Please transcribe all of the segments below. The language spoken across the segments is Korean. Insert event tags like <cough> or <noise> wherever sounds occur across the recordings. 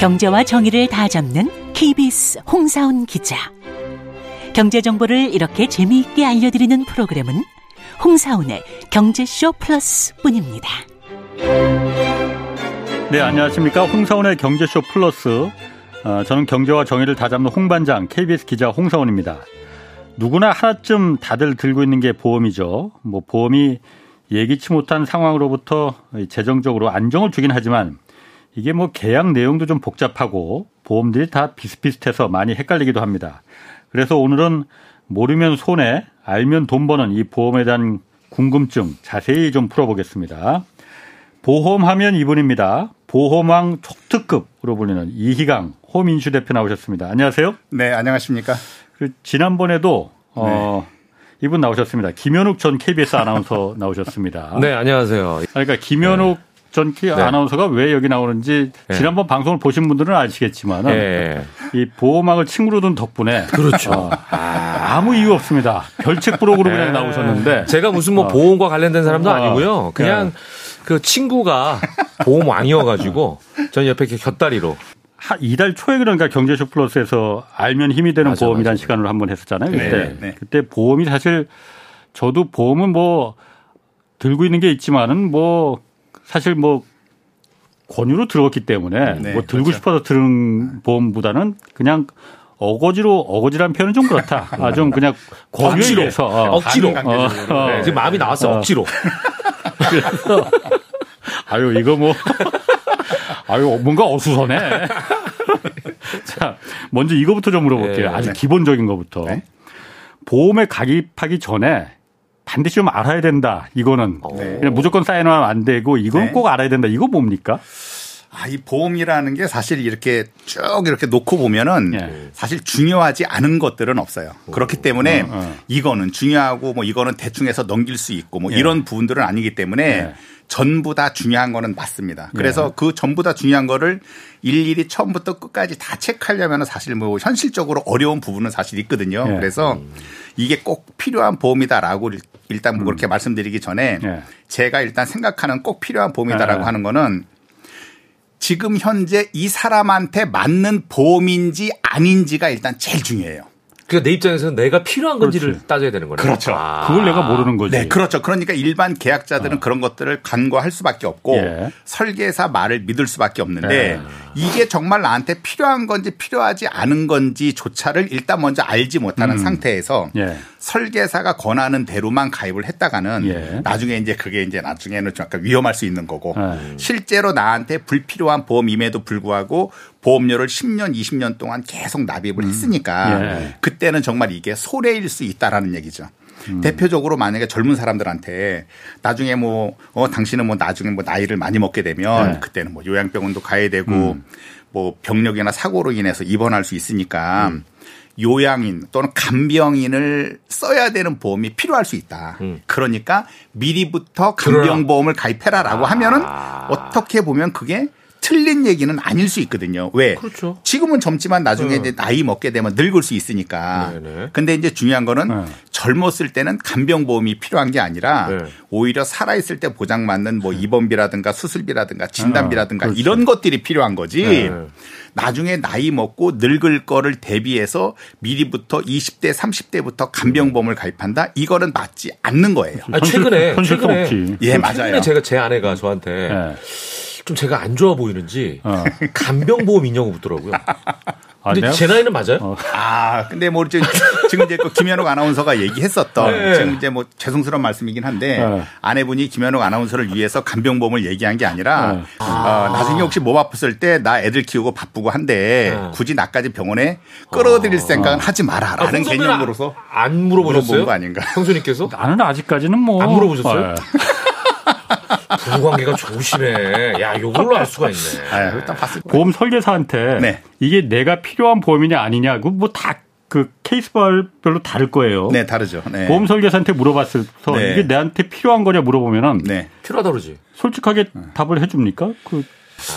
경제와 정의를 다 잡는 KBS 홍사훈 기자. 경제 정보를 이렇게 재미있게 알려드리는 프로그램은 홍사훈의 경제쇼 플러스뿐입니다. 네, 안녕하십니까. 홍사훈의 경제쇼 플러스. 어, 저는 경제와 정의를 다 잡는 홍반장 KBS 기자 홍사훈입니다. 누구나 하나쯤 다들 들고 있는 게 보험이죠. 뭐 보험이 예기치 못한 상황으로부터 재정적으로 안정을 주긴 하지만 이게 뭐 계약 내용도 좀 복잡하고 보험들이 다 비슷비슷해서 많이 헷갈리기도 합니다. 그래서 오늘은 모르면 손해, 알면 돈 버는 이 보험에 대한 궁금증 자세히 좀 풀어보겠습니다. 보험하면 이분입니다. 보험왕 촉특급으로 불리는 이희강 호민슈 대표 나오셨습니다. 안녕하세요. 네, 안녕하십니까. 그 지난번에도 어, 네. 이분 나오셨습니다. 김현욱 전 KBS 아나운서 나오셨습니다. <laughs> 네, 안녕하세요. 그러니까 김현욱 네. 전 네. 아나운서가 왜 여기 나오는지 네. 지난번 방송을 보신 분들은 아시겠지만 네. 이 보호막을 친구로 둔 덕분에 그렇죠. 어, 아. 무 이유 없습니다. 별책 부록으로 그냥 네. 나오셨는데 제가 무슨 뭐 어. 보험과 관련된 사람도 어. 아니고요. 그냥 네. 그 친구가 보험왕이어가지고 전 옆에 이렇게 곁다리로 이달 초에 그러니까 경제쇼 플러스에서 알면 힘이 되는 맞아, 보험이라는 맞아. 시간을 한번 했었잖아요. 그때 네, 네. 그때 보험이 사실 저도 보험은 뭐 들고 있는 게 있지만은 뭐 사실 뭐 권유로 들어갔기 때문에 네, 뭐 들고 그렇죠. 싶어서 들은 보험보다는 그냥 어거지로 어거지란 표현은 좀 그렇다. <laughs> 아, 좀 그냥 권유에 의해서 어, 억지로 어, 어, 네, 지금 마음이 나왔어 어. 억지로. <laughs> 그래서 아유 이거 뭐 <laughs> 아유 뭔가 어수선해. 자 먼저 이거부터 좀 물어볼게요. 네. 아주 기본적인 거부터 네? 보험에 가입하기 전에 반드시 좀 알아야 된다. 이거는 네. 그냥 무조건 사인하면 안 되고 이건 네. 꼭 알아야 된다. 이거 뭡니까? 아, 이 보험이라는 게 사실 이렇게 쭉 이렇게 놓고 보면은 네. 사실 중요하지 않은 것들은 없어요. 그렇기 때문에 어, 어. 이거는 중요하고 뭐 이거는 대충해서 넘길 수 있고 뭐 예. 이런 부분들은 아니기 때문에 예. 전부 다 중요한 거는 맞습니다. 그래서 예. 그 전부 다 중요한 거를 일일이 처음부터 끝까지 다 체크하려면 사실 뭐 현실적으로 어려운 부분은 사실 있거든요. 예. 그래서 음. 이게 꼭 필요한 보험이다라고 일단 뭐 그렇게 음. 말씀드리기 전에 예. 제가 일단 생각하는 꼭 필요한 보험이다라고 예. 하는 거는 지금 현재 이 사람한테 맞는 보험인지 아닌지가 일단 제일 중요해요. 그러니까 내 입장에서는 내가 필요한 건지를 그렇지. 따져야 되는 거네요. 그렇죠. 아. 그걸 내가 모르는 거지. 네, 그렇죠. 그러니까 일반 계약자들은 어. 그런 것들을 간과할 수밖에 없고 예. 설계사 말을 믿을 수밖에 없는데 예. 이게 정말 나한테 필요한 건지 필요하지 않은 건지조차를 일단 먼저 알지 못하는 음. 상태에서 예. 설계사가 권하는 대로만 가입을 했다가는 예. 나중에 이제 그게 이제 나중에는 좀 약간 위험할 수 있는 거고 예. 실제로 나한테 불필요한 보험임에도 불구하고 보험료를 10년, 20년 동안 계속 납입을 음. 했으니까 예. 그때는 정말 이게 소래일 수 있다라는 얘기죠. 음. 대표적으로 만약에 젊은 사람들한테 나중에 뭐, 어, 당신은 뭐 나중에 뭐 나이를 많이 먹게 되면 네. 그때는 뭐 요양병원도 가야 되고 음. 뭐 병력이나 사고로 인해서 입원할 수 있으니까 음. 요양인 또는 간병인을 써야 되는 보험이 필요할 수 있다. 음. 그러니까 미리부터 간병보험을 가입해라라고 아. 하면은 어떻게 보면 그게 틀린 얘기는 아닐 수 있거든요. 왜? 그렇죠. 지금은 젊지만 나중에 네. 이제 나이 먹게 되면 늙을 수 있으니까. 네네. 근데 이제 중요한 거는 네. 젊었을 때는 간병보험이 필요한 게 아니라 네. 오히려 살아있을 때 보장받는 뭐 입원비라든가 수술비라든가 진단비라든가 아, 이런 것들이 필요한 거지. 네. 나중에 나이 먹고 늙을 거를 대비해서 미리부터 20대, 30대부터 간병보험을 가입한다? 이거는 맞지 않는 거예요. 아, 최근에 최근에 예, 맞아요. 최근에 제가 제 아내가 저한테 네. 좀 제가 안 좋아 보이는지 어. 간병보험 인형을 묻더라고요. <laughs> 아, 근데 제 나이는 맞아요? 어. 아, 근데 뭐 지금, 지금 이제 그 김현욱 아나운서가 얘기했었던 네. 지금 이제 뭐 죄송스러운 말씀이긴 한데 네. 아내분이 김현욱 아나운서를 위해서 간병보험을 얘기한 게 아니라 네. 어, 아. 나중에 혹시 몸 아팠을 때 나 애들 키우고 바쁘고 한데 네. 굳이 나까지 병원에 끌어들일 아. 생각은 하지 마라라는 아, 개념으로서 안 물어보셨어요? 거 아닌가? 형수님께서? 나는 아직까지는 뭐 안 물어보셨어요? <laughs> 아, 부부관계가 좋으시네. 야, 요걸로 알 수가 있네. 아, 일단 봤을 보험 설계사한테 네. 이게 내가 필요한 보험이냐 아니냐, 그뭐다 그 케이스별로 다를 거예요. 네, 다르죠. 네. 보험 설계사한테 물어봤을 때 네. 이게 내한테 필요한 거냐 물어보면은 네. 필요하다 그러지. 솔직하게 네. 답을 해줍니까? 그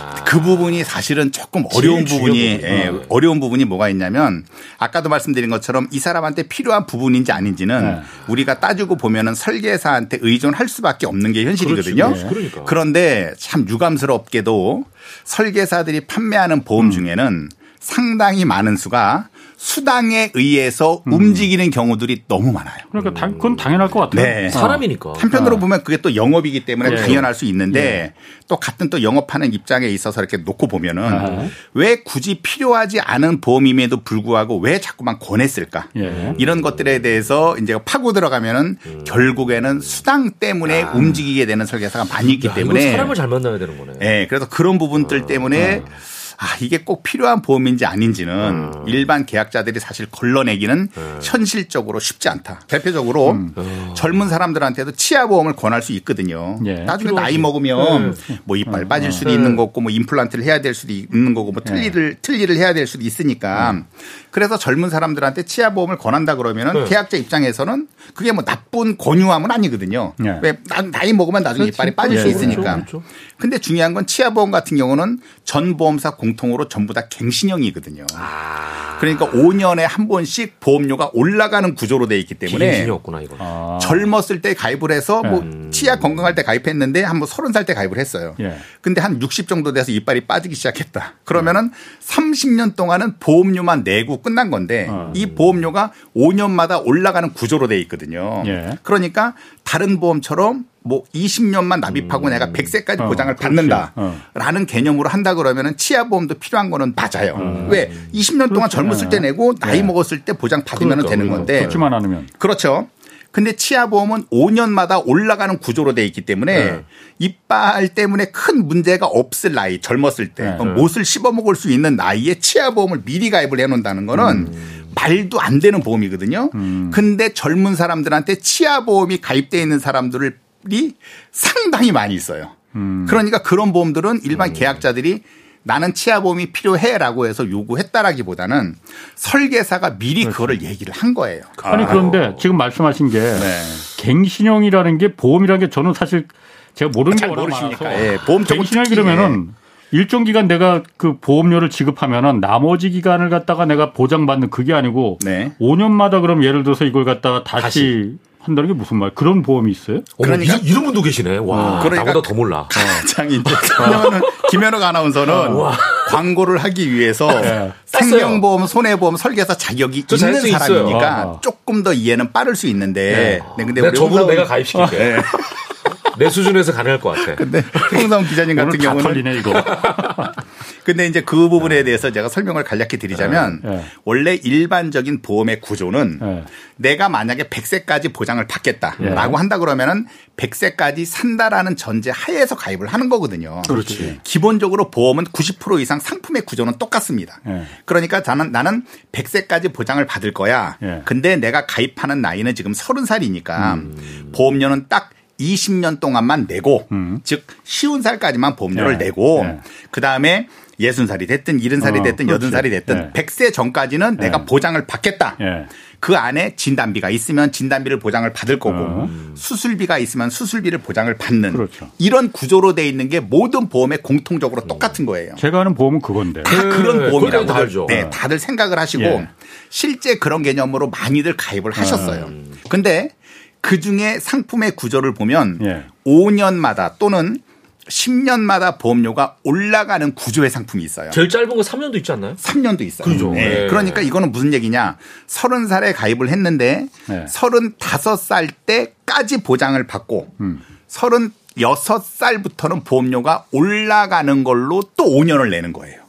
아. 그 부분이 사실은 조금 어려운 부분이 예, 어려운 부분이 뭐가 있냐면 아까도 말씀드린 것처럼 이 사람한테 필요한 부분인지 아닌지는 네. 우리가 따지고 보면은 설계사한테 의존할 수밖에 없는 게 현실이거든요. 그렇지. 그러니까. 그런데 참 유감스럽게도 설계사들이 판매하는 보험 음. 중에는 상당히 많은 수가 수당에 의해서 음. 움직이는 경우들이 너무 많아요. 그러니까 당, 그건 당연할 것 같아요. 네. 사람이니까. 한편으로 어. 보면 그게 또 영업이기 때문에 네. 당연할 수 있는데 네. 또 같은 또 영업하는 입장에 있어서 이렇게 놓고 보면은 아. 왜 굳이 필요하지 않은 보험임에도 불구하고 왜 자꾸만 권했을까? 예. 이런 것들에 대해서 이제 파고 들어가면은 음. 결국에는 수당 때문에 아. 움직이게 되는 설계사가 많이 있기 야, 때문에 사람을 잘 만나야 되는 거네. 네. 그래서 그런 부분들 아. 때문에 아. 아, 이게 꼭 필요한 보험인지 아닌지는 음. 일반 계약자들이 사실 걸러내기는 음. 현실적으로 쉽지 않다. 대표적으로 음. 젊은 사람들한테도 치아보험을 권할 수 있거든요. 예. 나중에 필요하지. 나이 먹으면 네. 뭐 이빨 빠질 음. 수도 네. 있는 거고 뭐 임플란트를 해야 될 수도 있는 거고 뭐 틀니를 네. 틀니를 해야 될 수도 있으니까 음. 그래서 젊은 사람들한테 치아보험을 권한다 그러면은 네. 계약자 입장에서는 그게 뭐 나쁜 권유함은 아니거든요. 네. 왜 나이 먹으면 나중에 그렇지. 이빨이 빠질 수 있으니까. 그렇죠. 그렇죠. 근데 중요한 건 치아보험 같은 경우는 전 보험사 공 통으로 전부 다 갱신형이거든요. 아. 그러니까 5년에 한 번씩 보험료가 올라가는 구조로 돼 있기 때문에 갱신이었구나 이거. 아. 젊었을 때 가입을 해서 뭐 음. 치아 건강할 때 가입했는데 한 번 30살 때 가입을 했어요. 예. 근데 한 60 정도 돼서 이빨이 빠지기 시작했다. 그러면은 음. 30년 동안은 보험료만 내고 끝난 건데 음. 이 보험료가 5년마다 올라가는 구조로 돼 있거든요. 예. 그러니까 다른 보험처럼 뭐 20년만 납입하고 음. 내가 100세까지 어, 보장을 받는다라는 어. 개념으로 한다 그러면은 치아 보험도 필요한 거는 맞아요. 음. 왜 20년 동안 그렇죠. 젊었을 때 내고 나이 네. 먹었을 때 보장 받으면 그러니까, 되는 건데 그렇지만 않으면 그렇죠. 근데 치아 보험은 5년마다 올라가는 구조로 돼 있기 때문에 네. 이빨 때문에 큰 문제가 없을 나이 젊었을 때 네. 못을 씹어 먹을 수 있는 나이에 치아 보험을 미리 가입을 해 놓는다는 거는 음. 말도 안 되는 보험이거든요. 음. 근데 젊은 사람들한테 치아 보험이 가입돼 있는 사람들을 이 상당히 많이 있어요. 음. 그러니까 그런 보험들은 일반 음. 계약자들이 나는 치아보험이 필요해라고 해서 요구했다라기보다는 설계사가 미리 그렇죠. 그거를 얘기를 한 거예요. 아니 그런데 지금 말씀하신 게 네. 갱신형이라는 게 보험이라는 게 저는 사실 제가 모르는 게 워낙 많아서 예, 보험 갱신형 그러면은 일정 기간 내가 그 보험료를 지급하면은 나머지 기간을 갖다가 내가 보장받는 그게 아니고 네. 5년마다 그럼 예를 들어서 이걸 갖다가 다시, 다시. 한다는 게 무슨 말? 그런 보험이 있어요? 그러니까 이런 분도 계시네. 와, 어, 그러니까 나보다 더 몰라. 가장 이제 김현우, 김현욱 아나운서는 와. 광고를 하기 위해서 네. 생명보험, 손해보험 설계사 자격이 있는 사람이니까 아. 조금 더 이해는 빠를 수 있는데. 네. 네, 근데 우리 저분 내가 가입시킬게. 네. 내 수준에서 가능할 것 같아. 근데 홍사훈 기자님 같은 경우는 털리네 이거. <laughs> 근데 이제 그 부분에 네. 대해서 제가 설명을 간략히 드리자면 네. 원래 일반적인 보험의 구조는 네. 내가 만약에 100세까지 보장을 받겠다라고 한다 그러면은 100세까지 산다라는 전제 하에서 가입을 하는 거거든요. 그렇지. 기본적으로 보험은 90% 이상 상품의 구조는 똑같습니다. 그러니까 저는 나는 100세까지 보장을 받을 거야. 근데 내가 가입하는 나이는 지금 30살이니까 음. 보험료는 딱 20년 동안만 내고 음. 즉 쉬운 살까지만 보험료를 네. 내고 네. 그다음에 예순 살이 됐든 일흔 살이 어, 됐든 여든 살이 됐든 네. 100세 전까지는 네. 내가 보장을 받겠다. 네. 그 안에 진단비가 있으면 진단비를 보장을 받을 거고 어. 수술비가 있으면 수술비를 보장을 받는 그렇죠. 이런 구조로 돼 있는 게 모든 보험에 공통적으로 똑같은 거예요. 제가 아는 보험은 그건데. 다 네. 그런 보험이라고 다 알죠. 네, 다들 생각을 하시고 예. 실제 그런 개념으로 많이들 가입을 하셨어요. 음. 근데 그 중에 상품의 구조를 보면 예. 5년마다 또는 10년마다 보험료가 올라가는 구조의 상품이 있어요. 제일 짧은 거 3년도 있지 않나요? 3년도 있어요. 그죠. 네. 네. 그러니까 이거는 무슨 얘기냐. 30살에 가입을 했는데 네. 35살 때까지 보장을 받고 음. 36살부터는 보험료가 올라가는 걸로 또 5년을 내는 거예요.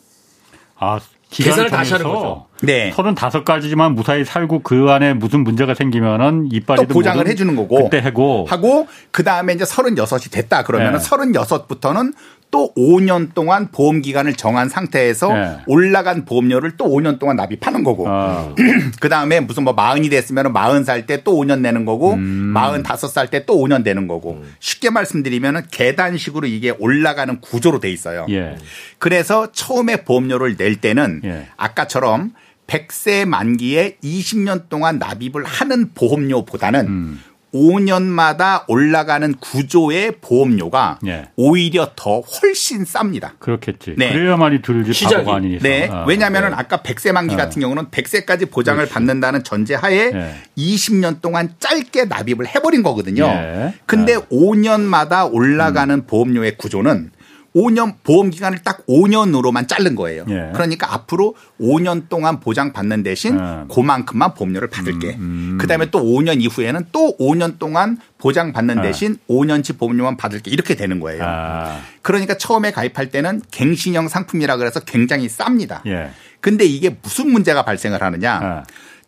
아, 계산을 다시 하는 거죠. 네. 35가지지만 무사히 살고 그 안에 무슨 문제가 생기면은 이빨이 또 보장을 해 주는 거고 그때 해고 하고 그다음에 이제 36이 됐다 그러면은 네. 36부터는 또 5년 동안 보험 기간을 정한 상태에서 네. 올라간 보험료를 또 5년 동안 납입하는 거고. 아. <clears throat> 그 다음에 무슨 뭐 마흔이 됐으면 마흔 살 때 또 5년 내는 거고 음. 마흔 다섯 살 때 또 5년 되는 거고. 음. 쉽게 말씀드리면은 계단식으로 이게 올라가는 구조로 돼 있어요. 예. 그래서 처음에 보험료를 낼 때는 예. 아까처럼 100세 만기에 20년 동안 납입을 하는 보험료보다는 음. 5년마다 올라가는 구조의 보험료가 네. 오히려 더 훨씬 쌉니다. 그렇겠지. 네. 그래야만이 들지 시작이. 바보가 아니니 네. 아, 왜냐하면 네. 아까 100세 만기 같은 경우는 100세까지 보장을 그렇지. 받는다는 전제하에 20년 동안 짧게 납입을 해버린 거거든요. 네. 근데 5년마다 올라가는 음. 보험료의 구조는 5년 보험 기간을 딱 5년으로만 자른 거예요. 예. 그러니까 앞으로 5년 동안 보장 받는 대신 예. 그만큼만 보험료를 받을게. 음, 음. 그다음에 또 5년 이후에는 또 5년 동안 보장 받는 예. 대신 예. 5년치 보험료만 받을게. 이렇게 되는 거예요. 아. 그러니까 처음에 가입할 때는 갱신형 상품이라 그래서 굉장히 쌉니다. 예. 근데 이게 무슨 문제가 발생을 하느냐?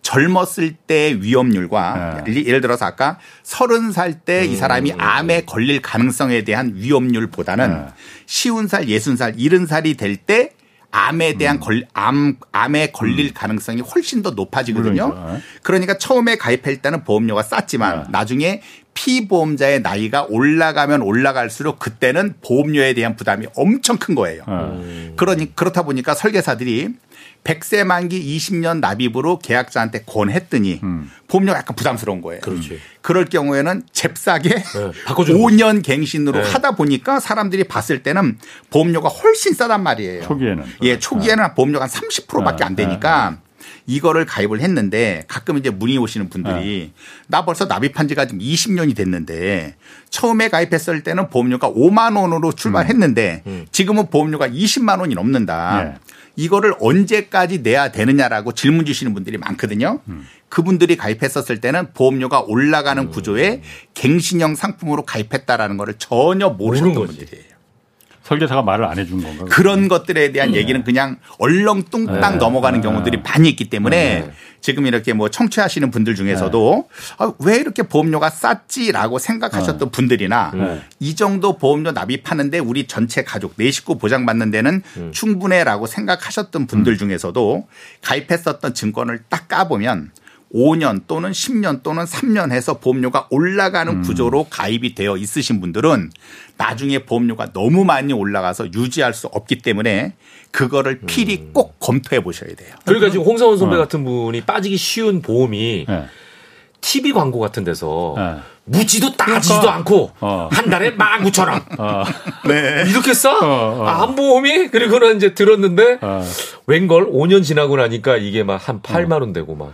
예. 젊었을 때 위험률과 네. 예를 들어서 아까 서른 살 때이 음. 사람이 암에 걸릴 가능성에 대한 위험률보다는 네. 쉬운 살, 예순 살, 일흔 살이 될 때 암에 대한 음. 걸, 암, 암에 걸릴 음. 가능성이 훨씬 더 높아지거든요. 그러니까. 그러니까 처음에 가입할 때는 보험료가 쌌지만 네. 나중에 피보험자의 나이가 올라가면 올라갈수록 그때는 보험료에 대한 부담이 엄청 큰 거예요. 네. 그러니 그렇다 보니까 설계사들이 100세 만기 20년 납입으로 계약자한테 권했더니 음. 보험료가 약간 부담스러운 거예요. 그렇지. 그럴 경우에는 잽싸게 네, 5년 갱신으로 네. 하다 보니까 사람들이 봤을 때는 보험료가 훨씬 싸단 말이에요. 초기에는. 예, 초기에는 네. 보험료가 한 30%밖에 안 되니까 이거를 가입을 했는데 가끔 이제 문의 오시는 분들이 네. 나 벌써 납입한 지가 지금 20년이 됐는데 처음에 가입했을 때는 보험료가 5만 원으로 출발했는데 음. 음. 지금은 보험료가 20만 원이 넘는다. 네. 이거를 언제까지 내야 되느냐라고 질문 주시는 분들이 많거든요. 음. 그분들이 가입했었을 때는 보험료가 올라가는 음. 구조에 갱신형 상품으로 가입했다라는 거를 전혀 모르셨던 분들이에요. 설계사가 말을 안 해준 건가? 그런 것들에 대한 네. 얘기는 그냥 얼렁뚱땅 네. 넘어가는 네. 경우들이 많이 있기 때문에 네. 지금 이렇게 뭐 청취하시는 분들 중에서도 네. 아, 왜 이렇게 보험료가 쌌지라고 생각하셨던 네. 분들이나 이 정도 보험료 납입하는데 우리 전체 가족 내 식구 보장받는 데는 음. 충분해라고 생각하셨던 분들 음. 중에서도 가입했었던 증권을 딱 까보면 5년 또는 10년 또는 3년 해서 보험료가 올라가는 음. 구조로 가입이 되어 있으신 분들은 나중에 보험료가 너무 많이 올라가서 유지할 수 없기 때문에 그거를 필히 음. 꼭 검토해 보셔야 돼요. 그러니까 지금 홍사원 선배 어. 같은 분이 빠지기 쉬운 보험이 네. TV 광고 같은 데서 네. 묻지도 따지도 그러니까. 않고 어. 한 달에 만 구천 원. 어. <laughs> 네. 이렇게 싸? 어, 어. 암보험이? 그리고는 이제 들었는데 어. 웬걸 5년 지나고 나니까 이게 막 한 8만 원 되고 막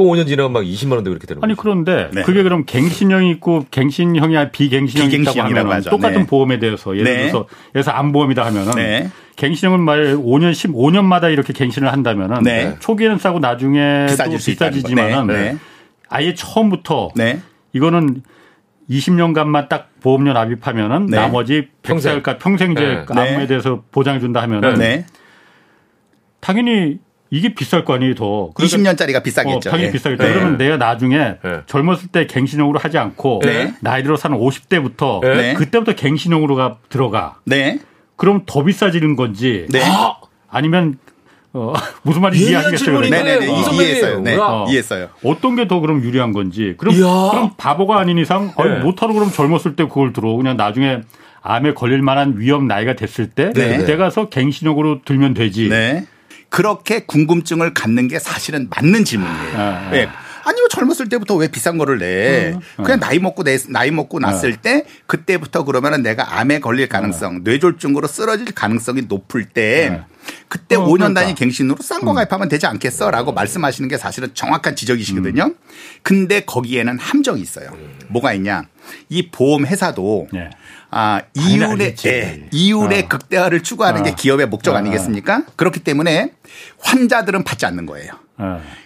또 5년 지나면 막 20만 원 되고 이렇게 되는 거죠. 아니 그런데 네. 그게 그럼 갱신형이 있고 갱신형이 아니라 비갱신형이 있다고 하면 똑같은 네. 보험에 대해서 예를 네. 들어서 예를 암보험이다 하면은 네. 갱신형은 말 5년 15년마다 이렇게 갱신을 한다면은 네. 초기에는 싸고 나중에 또 비싸지지만은 아예 처음부터 이거는 20년간만 딱 보험료 납입하면은 네. 나머지 평생까 평생 이제 네. 암에 네. 대해서 보장해 준다 하면은 네. 당연히 이게 비쌀 거 아니에요 더. 20년짜리가 그러니까 비싸겠죠. 어, 당연히 네. 비싸겠죠. 네. 그러면 내가 나중에 네. 젊었을 때 갱신형으로 하지 않고 나이 들어 사는 50대부터 그때부터 갱신형으로가 들어가. 그럼 더 비싸지는 건지. 아! 아니면 어, <laughs> 무슨 말인지 이해하시겠어요? 네네네. 어. 이해했어요. 네. 어. 이해했어요. 어떤 게 더 그럼 유리한 건지. 그럼, 그럼 바보가 아닌 이상, 네. 아니, 못하러 그럼 젊었을 때 그걸 들어. 그냥 나중에 암에 걸릴 만한 위험 나이가 됐을 때, 네. 그때 가서 갱신형으로 들면 되지. 네. 그렇게 궁금증을 갖는 게 사실은 맞는 질문이에요. 아, 아. 네. 아니요 젊었을 때부터 왜 비싼 거를 내? 어, 어. 그냥 나이 먹고 내 나이 먹고 났을 어. 때 그때부터 그러면은 내가 암에 걸릴 가능성, 어. 뇌졸중으로 쓰러질 가능성이 높을 때 그때 어, 5년 그러니까. 단위 갱신으로 싼거 음. 가입하면 되지 않겠어 라고 말씀하시는 게 사실은 정확한 지적이시거든요. 음. 근데 거기에는 함정이 있어요. 뭐가 있냐? 이 보험 회사도 네. 아, 이율의 예, 이율의 어. 극대화를 추구하는 어. 게 기업의 목적 어. 아니겠습니까? 그렇기 때문에 환자들은 받지 않는 거예요.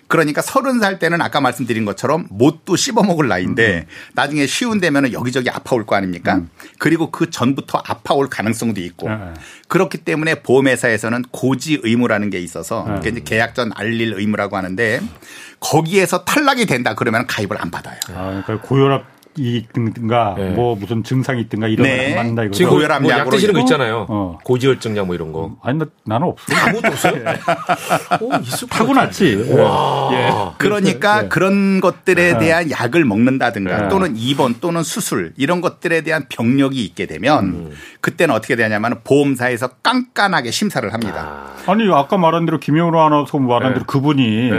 어. 그러니까 서른 살 때는 아까 말씀드린 것처럼 못도 씹어 먹을 나이인데 음. 나중에 쉬운 되면 여기저기 아파올 거 아닙니까? 음. 그리고 그 전부터 아파올 가능성도 있고 어. 그렇기 때문에 보험회사에서는 고지 의무라는 게 있어서 어. 이제 계약 전 알릴 의무라고 하는데 거기에서 탈락이 된다 그러면 가입을 안 받아요. 아, 그러니까 고혈압 이 있든가 네. 뭐 무슨 증상이 있든가 이런 네. 거안 맞는다 이거. 지금 고혈압 뭐 약 드시는 거 있잖아요. 어. 고지혈증 약 뭐 이런 거. 음, 아니 나, 나는 없어. 아무것도 없어요. <laughs> 네. 오, 타고났지. 와. 예. 그러니까 네. 그런 것들에 아. 대한 약을 먹는다든가 네. 또는 입원 또는 수술 이런 것들에 대한 병력이 있게 되면 음. 그때는 어떻게 되냐면 보험사에서 깐깐하게 심사를 합니다. 아. 니 아까 말한 대로 김영로 아나운서 말한 대로 그분이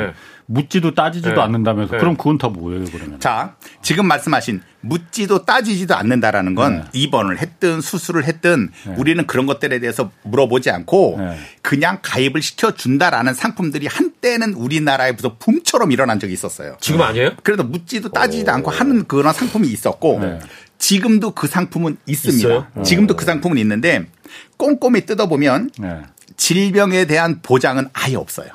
묻지도 따지지도 네. 않는다면서 네. 그럼 그건 다 뭐예요 그러면? 자 지금 말씀하신 묻지도 따지지도 않는다라는 건 네. 입원을 했든 수술을 했든 네. 우리는 그런 것들에 대해서 물어보지 않고 네. 그냥 가입을 시켜 준다라는 상품들이 한때는 우리나라에 무슨 붐처럼 일어난 적이 있었어요. 지금 아니에요? 그래도 묻지도 따지지도 오. 않고 하는 그런 상품이 있었고 네. 지금도 그 상품은 있습니다. 있어요? 지금도 그 상품은 있는데 꼼꼼히 뜯어보면 질병에 대한 보장은 아예 없어요.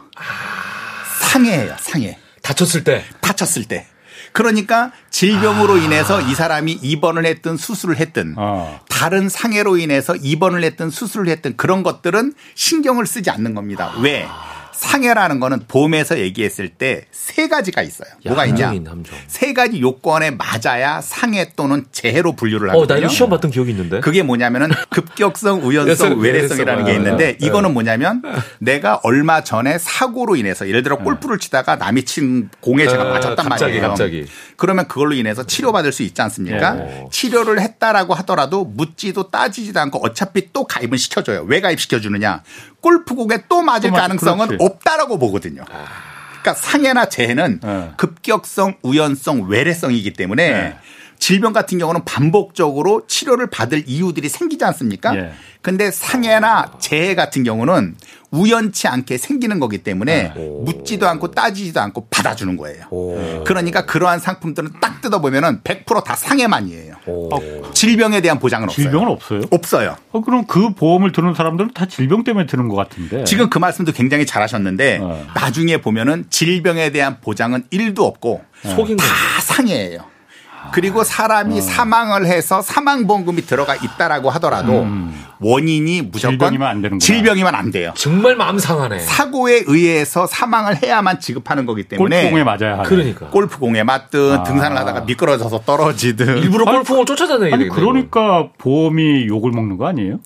상해예요, 상해. 다쳤을 때. 다쳤을 때. 그러니까 질병으로 아. 인해서 이 사람이 입원을 했든 수술을 했든 어. 다른 상해로 인해서 입원을 했든 수술을 했든 그런 것들은 신경을 쓰지 않는 겁니다. 왜? 상해라는 거는 보험에서 얘기했을 때 세 가지가 있어요. 야, 뭐가 있냐? 함정. 세 가지 요건에 맞아야 상해 또는 재해로 분류를 하거든요. 어, 나 이거 시험 봤던 기억이 있는데. 그게 뭐냐면은 <laughs> 급격성, 우연성, 외래성이라는 게 있는데 이거는 뭐냐면 <laughs> 내가 얼마 전에 사고로 인해서 예를 들어 골프를 치다가 남이 친 공에 제가 아, 맞았단 갑자기, 말이에요. 갑자기. 그러면 그걸로 인해서 치료받을 수 있지 않습니까? 예. 치료를 했다라고 하더라도 묻지도 따지지도 않고 어차피 또 가입은 시켜줘요. 왜 가입시켜주느냐? 골프공에 또 맞을 또 가능성은 그렇지. 없다라고 보거든요. 그러니까 상해나 재해는 네. 급격성, 우연성, 외래성이기 때문에 네. 질병 같은 경우는 반복적으로 치료를 받을 이유들이 생기지 않습니까? 예. 근데 상해나 재해 같은 경우는 우연치 않게 생기는 거기 때문에 오. 묻지도 않고 따지지도 않고 받아주는 거예요. 오. 그러니까 그러한 상품들은 딱 뜯어보면은 100%다 상해만이에요. 어, 질병에 대한 보장은 없어요. 질병은 없어요? 없어요. 어, 그럼 그 보험을 드는 사람들은 다 질병 때문에 드는 것 같은데. 지금 그 말씀도 굉장히 잘하셨는데 어. 나중에 보면은 질병에 대한 보장은 1도 없고 어. 다 상해예요. 그리고 사람이 어. 사망을 해서 사망보험금이 들어가 있다라고 하더라도 음. 원인이 무조건 질병이면 안, 되는 질병이면 안 돼요. 정말 마음 상하네. 사고에 의해서 사망을 해야만 지급하는 거기 때문에 골프공에 맞아야 하네. 그러니까 골프공에 맞든 아. 등산을 하다가 미끄러져서 떨어지든 일부러 골프공 쫓아다니게 아니 그러니까 보험이 욕을 먹는 거 아니에요?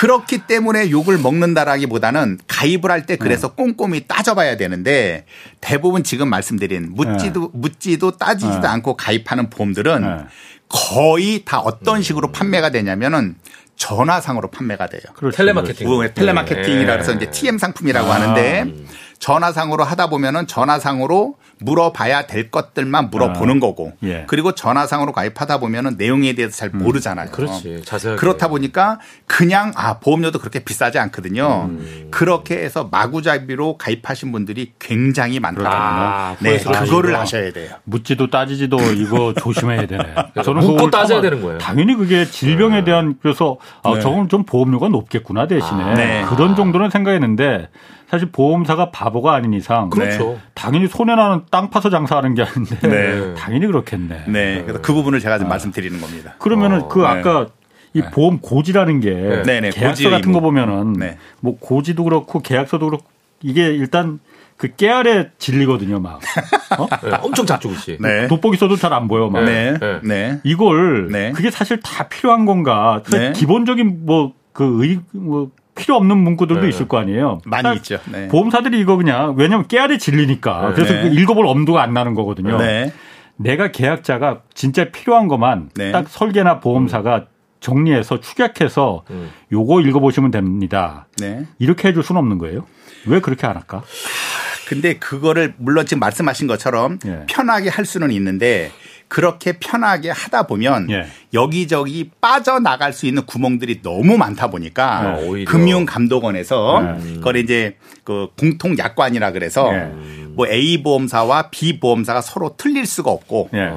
그렇기 때문에 욕을 먹는다라기보다는 가입을 할 때 그래서 네. 꼼꼼히 따져봐야 되는데 대부분 지금 말씀드린 묻지도 네. 묻지도 따지지도 네. 않고 가입하는 보험들은 네. 거의 다 어떤 음. 식으로 판매가 되냐면은 전화상으로 판매가 돼요. 그렇죠. 텔레마케팅. 네. 텔레마케팅이라 해서 이제 TM 상품이라고 아. 하는데 전화상으로 하다 보면은 전화상으로 물어봐야 될 것들만 물어보는 아. 거고 예. 그리고 전화상으로 가입하다 보면은 내용에 대해서 잘 음. 모르잖아요. 그렇지. 자세하게. 그렇다 보니까 그냥 아 보험료도 그렇게 비싸지 않거든요. 음. 그렇게 해서 마구잡이로 가입하신 분들이 굉장히 많거든요. 아, 네, 그거를 아셔야 돼요. 묻지도 따지지도 이거 <laughs> 조심해야 되네. 저는 묻고 따져야 되는 거예요. 당연히 그게 질병에 네. 대한 그래서 아, 네. 저건 좀 보험료가 높겠구나 대신에 아, 네. 그런 정도는 생각했는데 사실 보험사가 바보가 아닌 이상 그렇죠. 네. 당연히 손해나는 땅 파서 장사하는 게 아닌데 네. <laughs> 당연히 그렇겠네. 네. 그래서 그 부분을 제가 좀 아. 말씀드리는 겁니다. 그러면은 어, 그 네. 아까 이 네. 보험 고지라는 게 네. 계약서 고지 같은 거 보면은 뭐 고지도 그렇고 계약서도 그렇고 이게 일단 그 깨알에 질리거든요, 막. 어? <laughs> 네, 엄청 작죠, 네. 돋보기 써도 잘 안 보여, 막. 네. 네. 이걸 그게 사실 다 필요한 건가? 기본적인 뭐그 의, 뭐 필요 없는 문구들도 네. 있을 거 아니에요. 많이 있죠. 네. 보험사들이 이거 그냥 왜냐하면 깨알이 질리니까 네. 그래서 그 읽어볼 엄두가 안 나는 거거든요. 네. 내가 계약자가 진짜 필요한 것만 네. 딱 설계나 보험사가 음. 정리해서 축약해서 음. 요거 읽어보시면 됩니다. 네. 이렇게 해줄 수는 없는 거예요. 왜 그렇게 안 할까? 근데 그거를 물론 지금 말씀하신 것처럼 예. 편하게 할 수는 있는데 그렇게 편하게 하다 보면 예. 여기저기 빠져나갈 수 있는 구멍들이 너무 많다 보니까 어, 금융감독원에서 음. 그걸 이제 그 공통 약관이라 그래서 예. 뭐 A 보험사와 B 보험사가 서로 틀릴 수가 없고 예.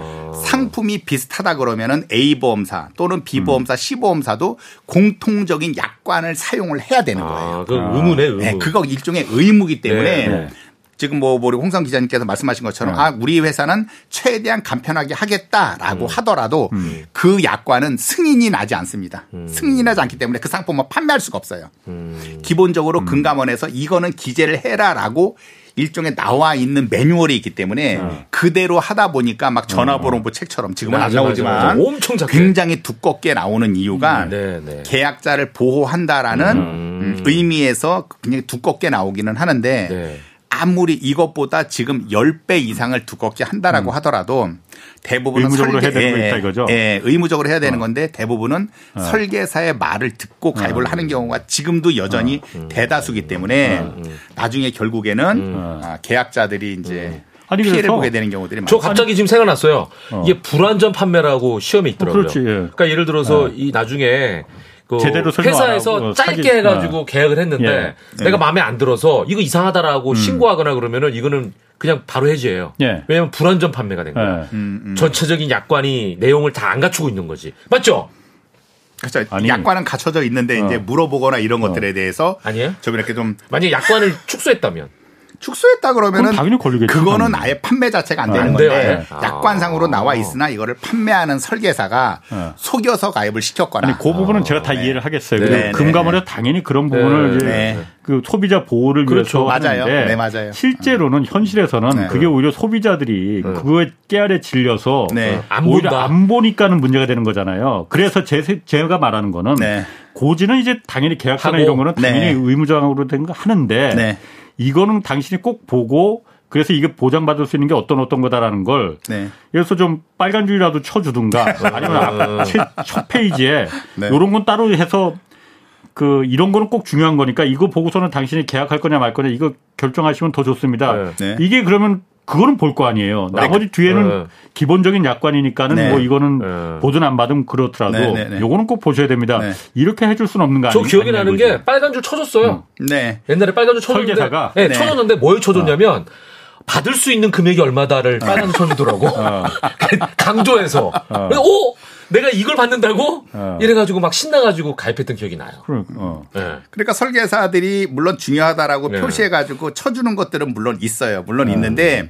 상품이 비슷하다 그러면은 A 보험사 또는 B 음. 보험사, 음. C 보험사도 공통적인 약관을 사용을 해야 되는 아, 거예요. 아, 그 의무네, 의무. 네, 그거 일종의 의무기 때문에 네. 지금 뭐 우리 홍상 기자님께서 말씀하신 것처럼 네. 아 우리 회사는 최대한 간편하게 하겠다라고 음. 하더라도 음. 그 약관은 승인이 나지 않습니다. 음. 승인이 나지 않기 때문에 그 상품을 판매할 수가 없어요. 음. 기본적으로 음. 금감원에서 이거는 기재를 해라라고 일종의 나와 있는 매뉴얼이 있기 때문에 네. 그대로 하다 보니까 막 전화번호 어. 책처럼 지금은 안 나오지만 엄청 굉장히 두껍게 나오는 이유가 네, 네. 계약자를 보호한다라는 의미에서 굉장히 두껍게 나오기는 하는데 네. 아무리 이것보다 지금 10배 이상을 두껍게 한다라고 음. 하더라도 대부분은 의무적으로 설계, 해야 되는 거 있다 이거죠. 예, 의무적으로 해야 되는 어. 건데 대부분은 어. 설계사의 말을 듣고 가입을 어. 하는 경우가 지금도 여전히 어. 음. 대다수기 때문에 음. 음. 나중에 결국에는 음. 아, 계약자들이 이제 음. 아니, 피해를 보게 되는 경우들이 많죠. 저 갑자기 지금 생각났어요. 어. 이게 불안전 판매라고 시험이 있더라고요. 그렇지, 예. 그러니까 예를 들어서 이 나중에 그 제대로 회사에서 짧게 사기, 해가지고 어. 계약을 했는데 예. 내가 마음에 안 들어서 이거 이상하다라고 음. 신고하거나 그러면은 이거는 그냥 바로 해지해요. 예. 왜냐하면 불안전 판매가 된 거야. 예. 음, 음. 전체적인 약관이 내용을 다 안 갖추고 있는 거지. 맞죠? 그렇죠. 아니, 약관은 갖춰져 있는데 어. 이제 물어보거나 이런 어. 것들에 대해서 아니에요? 좀 이렇게 좀 만약 약관을 축소했다면 축소했다 그러면은 당연히 걸리겠죠. 그거는 아예 판매 자체가 안 되는 안 건데 아. 약관상으로 나와 있으나 이거를 판매하는 설계사가 네. 속여서 가입을 시켰거나 아니, 그 부분은 제가 다 네. 이해를 하겠어요. 네. 네. 금감원에 당연히 그런 부분을 네. 이제 그 소비자 보호를 그렇죠. 위해서 맞아요. 하는데 네, 맞아요. 실제로는 현실에서는 그게 오히려 소비자들이 그거에 깨알에 질려서 안 오히려 본다. 안 보니까는 문제가 되는 거잖아요. 그래서 제, 제가 말하는 거는 고지는 이제 당연히 계약서나 이런 거는 당연히 의무적으로 된 거 하는데 이거는 당신이 꼭 보고 그래서 이게 보장받을 수 있는 게 어떤 어떤 거다라는 걸 네. 그래서 좀 빨간 줄이라도 쳐주든가 <laughs> 아니면 앞, 첫 페이지에 네. 이런 건 따로 해서 그 이런 거는 꼭 중요한 거니까 이거 보고서는 당신이 계약할 거냐 말 거냐 이거 결정하시면 더 좋습니다. 네. 이게 그러면 그거는 볼 거 아니에요. 네. 나머지 뒤에는 네. 기본적인 약관이니까는 네. 뭐 이거는 네. 보든 안 받으면 그렇더라도 네, 네, 요거는 꼭 보셔야 됩니다. 이렇게 해줄 수는 없는 거 아니에요? 저 기억이 나는 게 빨간 줄 쳐줬어요. 음. 네. 옛날에 빨간 줄 쳐줬는데 설계사가 네, 쳐줬는데 뭘 쳐줬냐면 어. 받을 수 있는 금액이 얼마다를 빨간 줄 쳐주더라고. 어. <laughs> 강조해서. 어. 오 내가 이걸 받는다고? 어. 이래가지고 막 신나가지고 가입했던 기억이 나요. 그러, 어. 네. 그러니까 설계사들이 물론 중요하다라고 네. 표시해가지고 쳐주는 것들은 물론 있어요. 물론 네. 있는데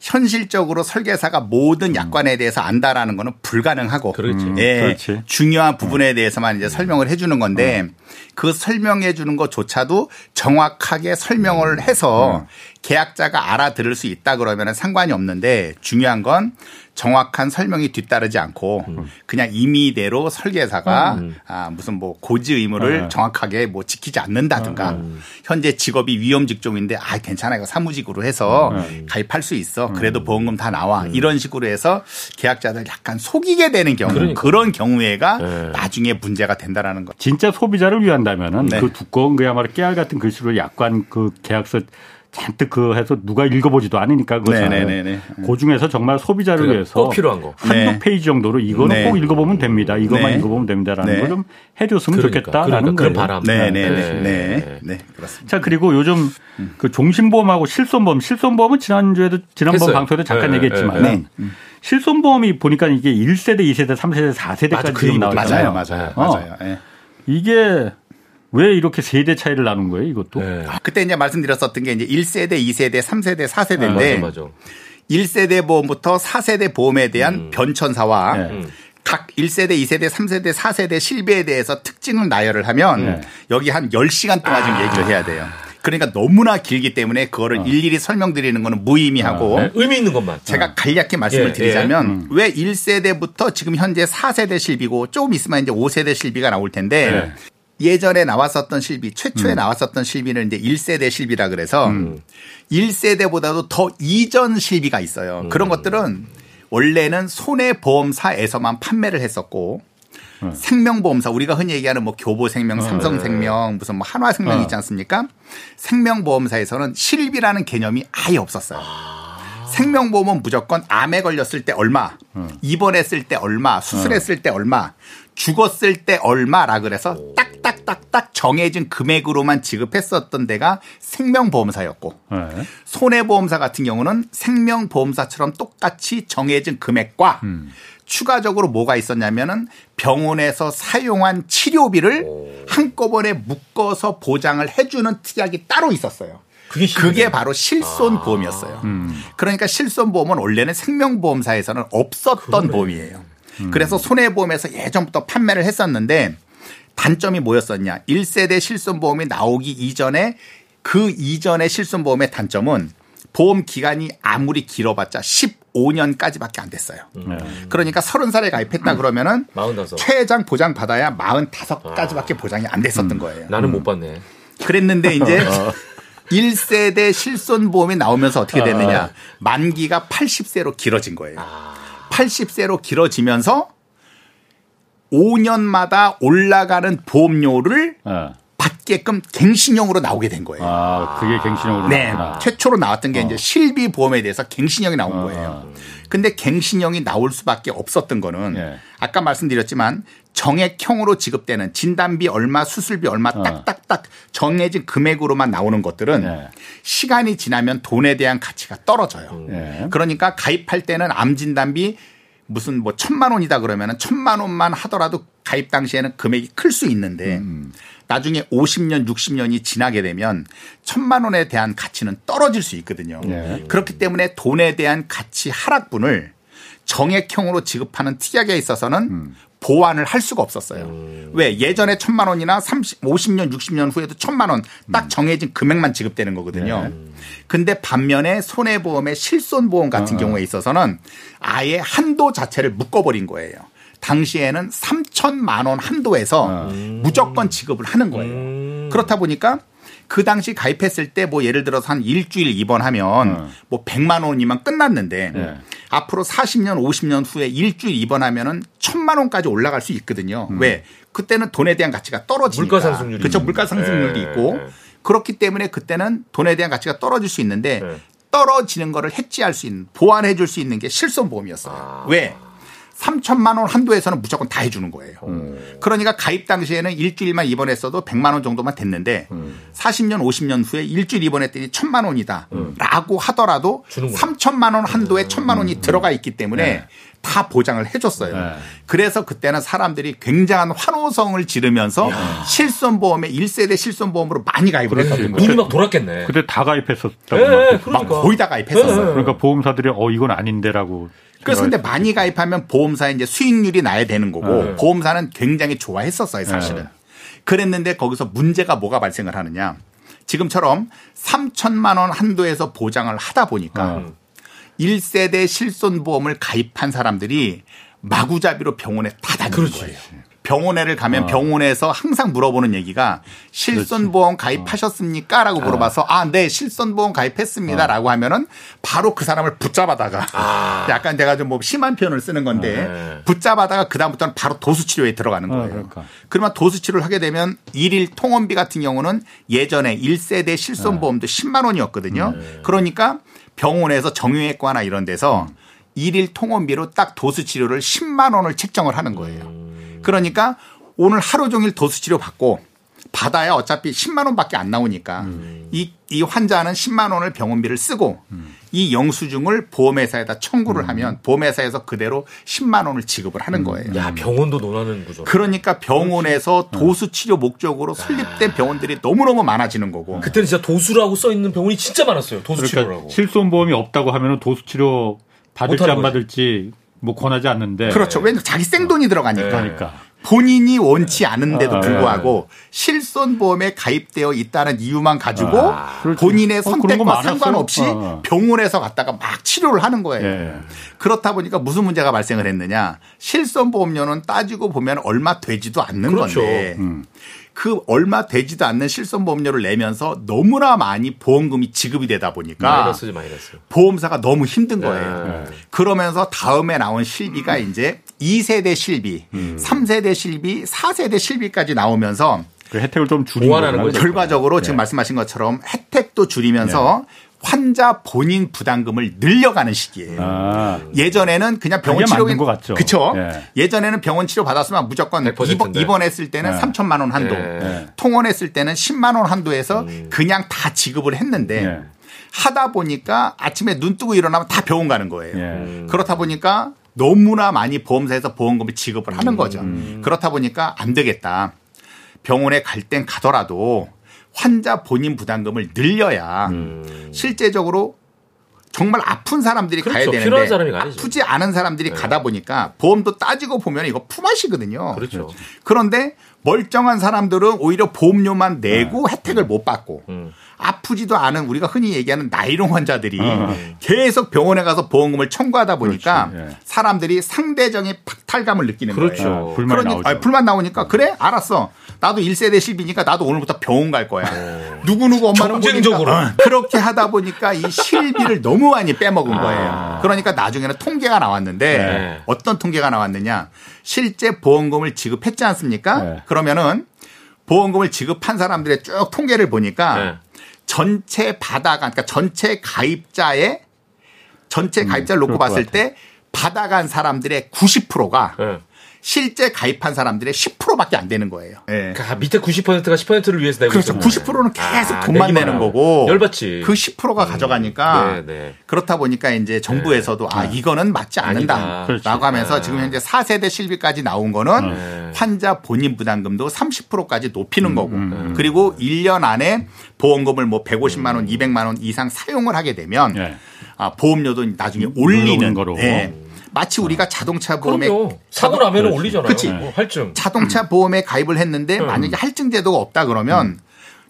현실적으로 설계사가 모든 음. 약관에 대해서 안다라는 거는 불가능하고 그렇지. 음, 예, 그렇지. 중요한 부분에 대해서만 이제 설명을 해주는 건데 음. 그 설명해 주는 것조차도 정확하게 설명을 해서 계약자가 알아들을 수 있다 그러면 상관이 없는데 중요한 건 정확한 설명이 뒤따르지 않고 음. 그냥 임의대로 설계사가 음. 아, 무슨 뭐 고지 의무를 네. 정확하게 뭐 지키지 않는다든가 음. 현재 직업이 위험 직종인데 아 괜찮아 이거 사무직으로 해서 음. 가입할 수 있어 그래도 음. 보험금 다 나와 음. 이런 식으로 해서 계약자들 약간 속이게 되는 경우 그러니까. 그런 경우에가 네. 나중에 문제가 된다라는 거. 진짜 소비자를 위한다면은 네. 그 두꺼운 그야말로 깨알 같은 글씨로 약관 그 계약서 잔뜩 그 해서 누가 읽어보지도 않으니까 그것은 네네네. 그 중에서 정말 소비자를 위해서 필요한 거 한두 네. 페이지 정도로 이거는 네. 꼭 읽어보면 됩니다. 이것만 네. 읽어보면 됩니다라는 네. 걸좀 해줬으면 그러니까, 좋겠다라는 그러니까, 그런 바람. 네네네. 네. 네. 네. 그렇습니다. 자 그리고 요즘 그 종신보험하고 실손보험, 실손보험은 지난주에도 지난번 방송에도 잠깐 얘기했지만 실손보험이 보니까 이게 1세대, 2세대, 3세대, 4세대까지 지금 나오잖아요. 맞아요, 맞아요, 어. 맞아요. 이게 왜 이렇게 세대 차이를 나눈 거예요, 이것도? 네. 아, 그때 이제 말씀드렸었던 게 이제 1세대, 2세대, 3세대, 4세대인데 네, 맞아, 맞아. 1세대 보험부터 4세대 보험에 대한 음. 변천사와 네. 각 1세대, 2세대, 3세대, 4세대 실비에 대해서 특징을 나열을 하면 네. 여기 한 10시간 동안 좀 아. 얘기를 해야 돼요. 그러니까 너무나 길기 때문에 그거를 어. 일일이 설명드리는 거는 무의미하고 어. 네. 의미 있는 것만 제가 간략히 말씀을 예, 드리자면 예. 음. 왜 1세대부터 지금 현재 4세대 실비고 조금 있으면 이제 5세대 실비가 나올 텐데 예. 예전에 나왔었던 실비, 최초에 음. 나왔었던 실비는 이제 1세대 실비라 그래서 음. 1세대보다도 더 이전 실비가 있어요. 음. 그런 것들은 원래는 손해보험사에서만 판매를 했었고 음. 생명보험사 우리가 흔히 얘기하는 뭐 교보생명, 어, 삼성생명, 네. 무슨 뭐 한화생명 어. 있지 않습니까? 생명보험사에서는 실비라는 개념이 아예 없었어요. 아. 생명보험은 무조건 암에 걸렸을 때 얼마, 음. 입원했을 때 얼마, 수술했을 때 얼마, 죽었을 때 얼마라 그래서 딱 딱딱딱 정해진 금액으로만 지급했었던 데가 생명보험사였고 네. 손해보험사 같은 경우는 생명보험사처럼 똑같이 정해진 금액과 음. 추가적으로 뭐가 있었냐면은 병원에서 사용한 치료비를 오. 한꺼번에 묶어서 보장을 해주는 특약이 따로 있었어요. 그게, 그게 바로 실손보험이었어요. 아. 음. 그러니까 실손보험은 원래는 생명보험사에서는 없었던 그러네. 보험이에요. 음. 그래서 손해보험에서 예전부터 판매를 했었는데 단점이 뭐였었냐. 1세대 실손보험이 나오기 이전에 그 이전의 실손보험의 단점은 보험 기간이 아무리 길어봤자 15년까지밖에 안 됐어요. 음. 그러니까 30살에 가입했다 음. 그러면은 45. 최장 보장 받아야 45까지밖에 아. 보장이 안 됐었던 음. 거예요. 나는 못 받네. 그랬는데 이제 <laughs> 1세대 실손보험이 나오면서 어떻게 됐느냐. 아. 만기가 80세로 길어진 거예요. 아. 80세로 길어지면서 5년마다 올라가는 보험료를 네. 받게끔 갱신형으로 나오게 된 거예요. 아, 그게 갱신형으로 네. 나왔구나. 최초로 나왔던 게 어. 이제 실비 보험에 대해서 갱신형이 나온 어. 거예요. 근데 갱신형이 나올 수밖에 없었던 거는 네. 아까 말씀드렸지만 정액형으로 지급되는 진단비 얼마, 수술비 얼마 어. 딱딱딱 정해진 금액으로만 나오는 것들은 네. 시간이 지나면 돈에 대한 가치가 떨어져요. 네. 그러니까 가입할 때는 암 진단비 무슨 뭐 천만 원이다 그러면은 천만 원만 하더라도 가입 당시에는 금액이 클 수 있는데 음. 나중에 50년, 60년이 지나게 되면 천만 원에 대한 가치는 떨어질 수 있거든요. 네. 그렇기 때문에 돈에 대한 가치 하락분을 정액형으로 지급하는 특약에 있어서는 음. 보완을 할 수가 없었어요. 음. 왜 예전에 천만 원이나 30, 50년, 60년 후에도 천만 원딱 음. 정해진 금액만 지급되는 거거든요. 네. 근데 반면에 손해보험의 실손보험 같은 어. 경우에 있어서는 아예 한도 자체를 묶어버린 거예요. 당시에는 3천만 원 한도에서 음. 무조건 지급을 하는 거예요. 음. 그렇다 보니까 그 당시 가입했을 때 뭐 예를 들어서 한 일주일 입원하면 음. 뭐 100만 원이면 끝났는데 네. 앞으로 40년, 50년 후에 일주일 입원하면은 1000만 원까지 올라갈 수 있거든요. 음. 왜? 그때는 돈에 대한 가치가 떨어지니까. 물가 상승률이 그렇죠. 물가 상승률도 네. 있고 그렇기 때문에 그때는 돈에 대한 가치가 떨어질 수 있는데 네. 떨어지는 거를 해지할 수 있는 보완해 줄 수 있는 게 실손보험이었어요. 아. 왜? 3천만 원 한도에서는 무조건 다 해주는 거예요. 음. 그러니까 가입 당시에는 일주일만 입원했어도 100만 원 정도만 됐는데 음. 40년, 50년 후에 일주일 입원했더니 1천만 원이다. 음. 라고 하더라도 3천만 원 한도에 1천만 원이 음. 들어가 있기 때문에 네. 다 보장을 해줬어요. 네. 그래서 그때는 사람들이 굉장한 환호성을 지르면서 야. 실손보험에 1세대 실손보험으로 많이 가입을 했던 거예요. 눈이 막 돌았겠네. 그때 다 가입했었다고. 네, 그러니까. 막 거의 다 가입했었어요. 네. 그러니까 보험사들이 어 이건 아닌데라고 그래서 근데 많이 가입하면 보험사에 이제 수익률이 나야 되는 거고 네. 보험사는 굉장히 좋아했었어요, 사실은. 네. 그랬는데 거기서 문제가 뭐가 발생을 하느냐. 지금처럼 3천만 원 한도에서 보장을 하다 보니까 네. 1세대 실손보험을 가입한 사람들이 마구잡이로 병원에 다 다니는 그렇지. 거예요. 병원에를 가면 어. 병원에서 항상 물어보는 얘기가 실손보험 가입하셨습니까? 라고 물어봐서 아, 네, 실손보험 가입했습니다. 라고 하면은 바로 그 사람을 붙잡아다가 아. 약간 내가 좀 뭐 심한 표현을 쓰는 건데 네. 붙잡아다가 그다음부터는 바로 도수치료에 들어가는 거예요. 어, 그러니까. 그러면 도수치료를 하게 되면 일일 통원비 같은 경우는 예전에 1세대 실손보험도 네. 10만 원이었거든요. 네. 그러니까 병원에서 정형외과나 이런 데서 음. 일일 통원비로 딱 도수 치료를 10만 원을 책정을 하는 거예요. 음. 그러니까 오늘 하루 종일 도수치료 받고 받아야 어차피 10만 원밖에 안 나오니까 음. 이, 이 환자는 10만 원을 병원비를 쓰고 음. 이 영수증을 보험회사에다 청구를 음. 하면 보험회사에서 그대로 10만 원을 지급을 하는 음. 거예요. 야 병원도 논하는 구조. 그러니까 병원에서 음. 도수 치료 목적으로 설립된 병원들이 너무너무 많아지는 거고. 그때는 진짜 도수라고 써 있는 병원이 진짜 많았어요. 도수 치료라고. 그러니까 실손보험이 없다고 하면 도수 치료 받을지 안 받을지 뭐 권하지 않는데. 그렇죠. 왜냐면 자기 생돈이 들어가니까. 그러니까. 본인이 원치 않은데도 아, 불구하고 네. 실손보험에 가입되어 있다는 이유만 가지고 아, 본인의 어, 선택과 어, 상관없이 어. 병원에서 갔다가 막 치료를 하는 거예요. 예. 그렇다 보니까 무슨 문제가 발생을 했느냐. 실손보험료는 따지고 보면 얼마 되지도 않는 그렇죠. 건데 음. 그 얼마 되지도 않는 실손 보험료를 내면서 너무나 많이 보험금이 지급이 되다 보니까 마이너스지, 마이너스. 보험사가 너무 힘든 거예요. 네. 그러면서 다음에 나온 실비가 음. 이제 2세대 실비, 음. 3세대 실비, 4세대 실비까지 나오면서 그 혜택을 좀 줄이는 거죠. 결과적으로 네. 지금 말씀하신 것처럼 혜택도 줄이면서 네. 환자 본인 부담금을 늘려가는 시기예요. 아. 예전에는 그냥 병원 치료 그렇죠. 네. 예전에는 병원 치료 받았으면 무조건 입원, 입원했을 때는 네. 3천만 원 한도, 네. 통원했을 때는 10만 원 한도에서 음. 그냥 다 지급을 했는데 네. 하다 보니까 아침에 눈 뜨고 일어나면 다 병원 가는 거예요. 음. 그렇다 보니까 너무나 많이 보험사에서 보험금을 지급을 하는 거죠. 음. 그렇다 보니까 안 되겠다. 병원에 갈 땐 가더라도 환자 본인 부담금을 늘려야 음. 실제적으로 정말 아픈 사람들이 그렇죠. 가야 되는데 아프지 않은 사람들이 네. 가다 보니까 보험도 따지고 보면 이거 품앗이거든요. 그렇죠. 그런데 멀쩡한 사람들은 오히려 보험료만 내고 네. 혜택을 못 받고 음. 아프지도 않은 우리가 흔히 얘기하는 나이롱 환자들이 어. 계속 병원에 가서 보험금을 청구하다 보니까 그렇죠. 예. 사람들이 상대적인 박탈감을 느끼는 그렇죠. 거예요. 아, 불만 그러니, 나오죠. 아니, 불만 나오니까 그래 알았어. 나도 1세대 실비니까 나도 오늘부터 병원 갈 거야. 어. 누구누구 엄마는 경쟁적으로 어, 그렇게 하다 보니까 이 실비를 너무 많이 빼먹은 아. 거예요. 그러니까 나중에는 통계가 나왔는데 네. 어떤 통계가 나왔느냐? 실제 보험금을 지급했지 않습니까? 네. 그러면은 보험금을 지급한 사람들의 쭉 통계를 보니까 네. 전체 받아간 그러니까 전체 가입자의 전체 음, 가입자를 음, 놓고 봤을 때 받아간 사람들의 90%가 네. 실제 가입한 사람들의 10%밖에 안 되는 거예요. 네. 그러니까 밑에 90%가 10%를 위해서 내고 그렇죠. 90%는 계속 아, 돈만 내는 거고 열받지. 그 10%가 음. 가져가니까 네, 네. 그렇다 보니까 이제 정부에서도 네. 아 이거는 맞지 않는다라고 그렇죠. 하면서 지금 현재 4세대 실비까지 나온 거는 네. 환자 본인 부담금도 30%까지 높이는 음, 거고 음, 그리고 1년 안에 보험금을 뭐 150만 원, 200만 원 이상 사용을 하게 되면 네. 아, 보험료도 나중에 올리는 거로. 네. 마치 우리가 자동차 보험에 사고 나면 올리잖아요. 그렇지. 뭐 할증. 자동차 보험에 가입을 했는데 음. 만약에 할증 제도가 없다 그러면 음.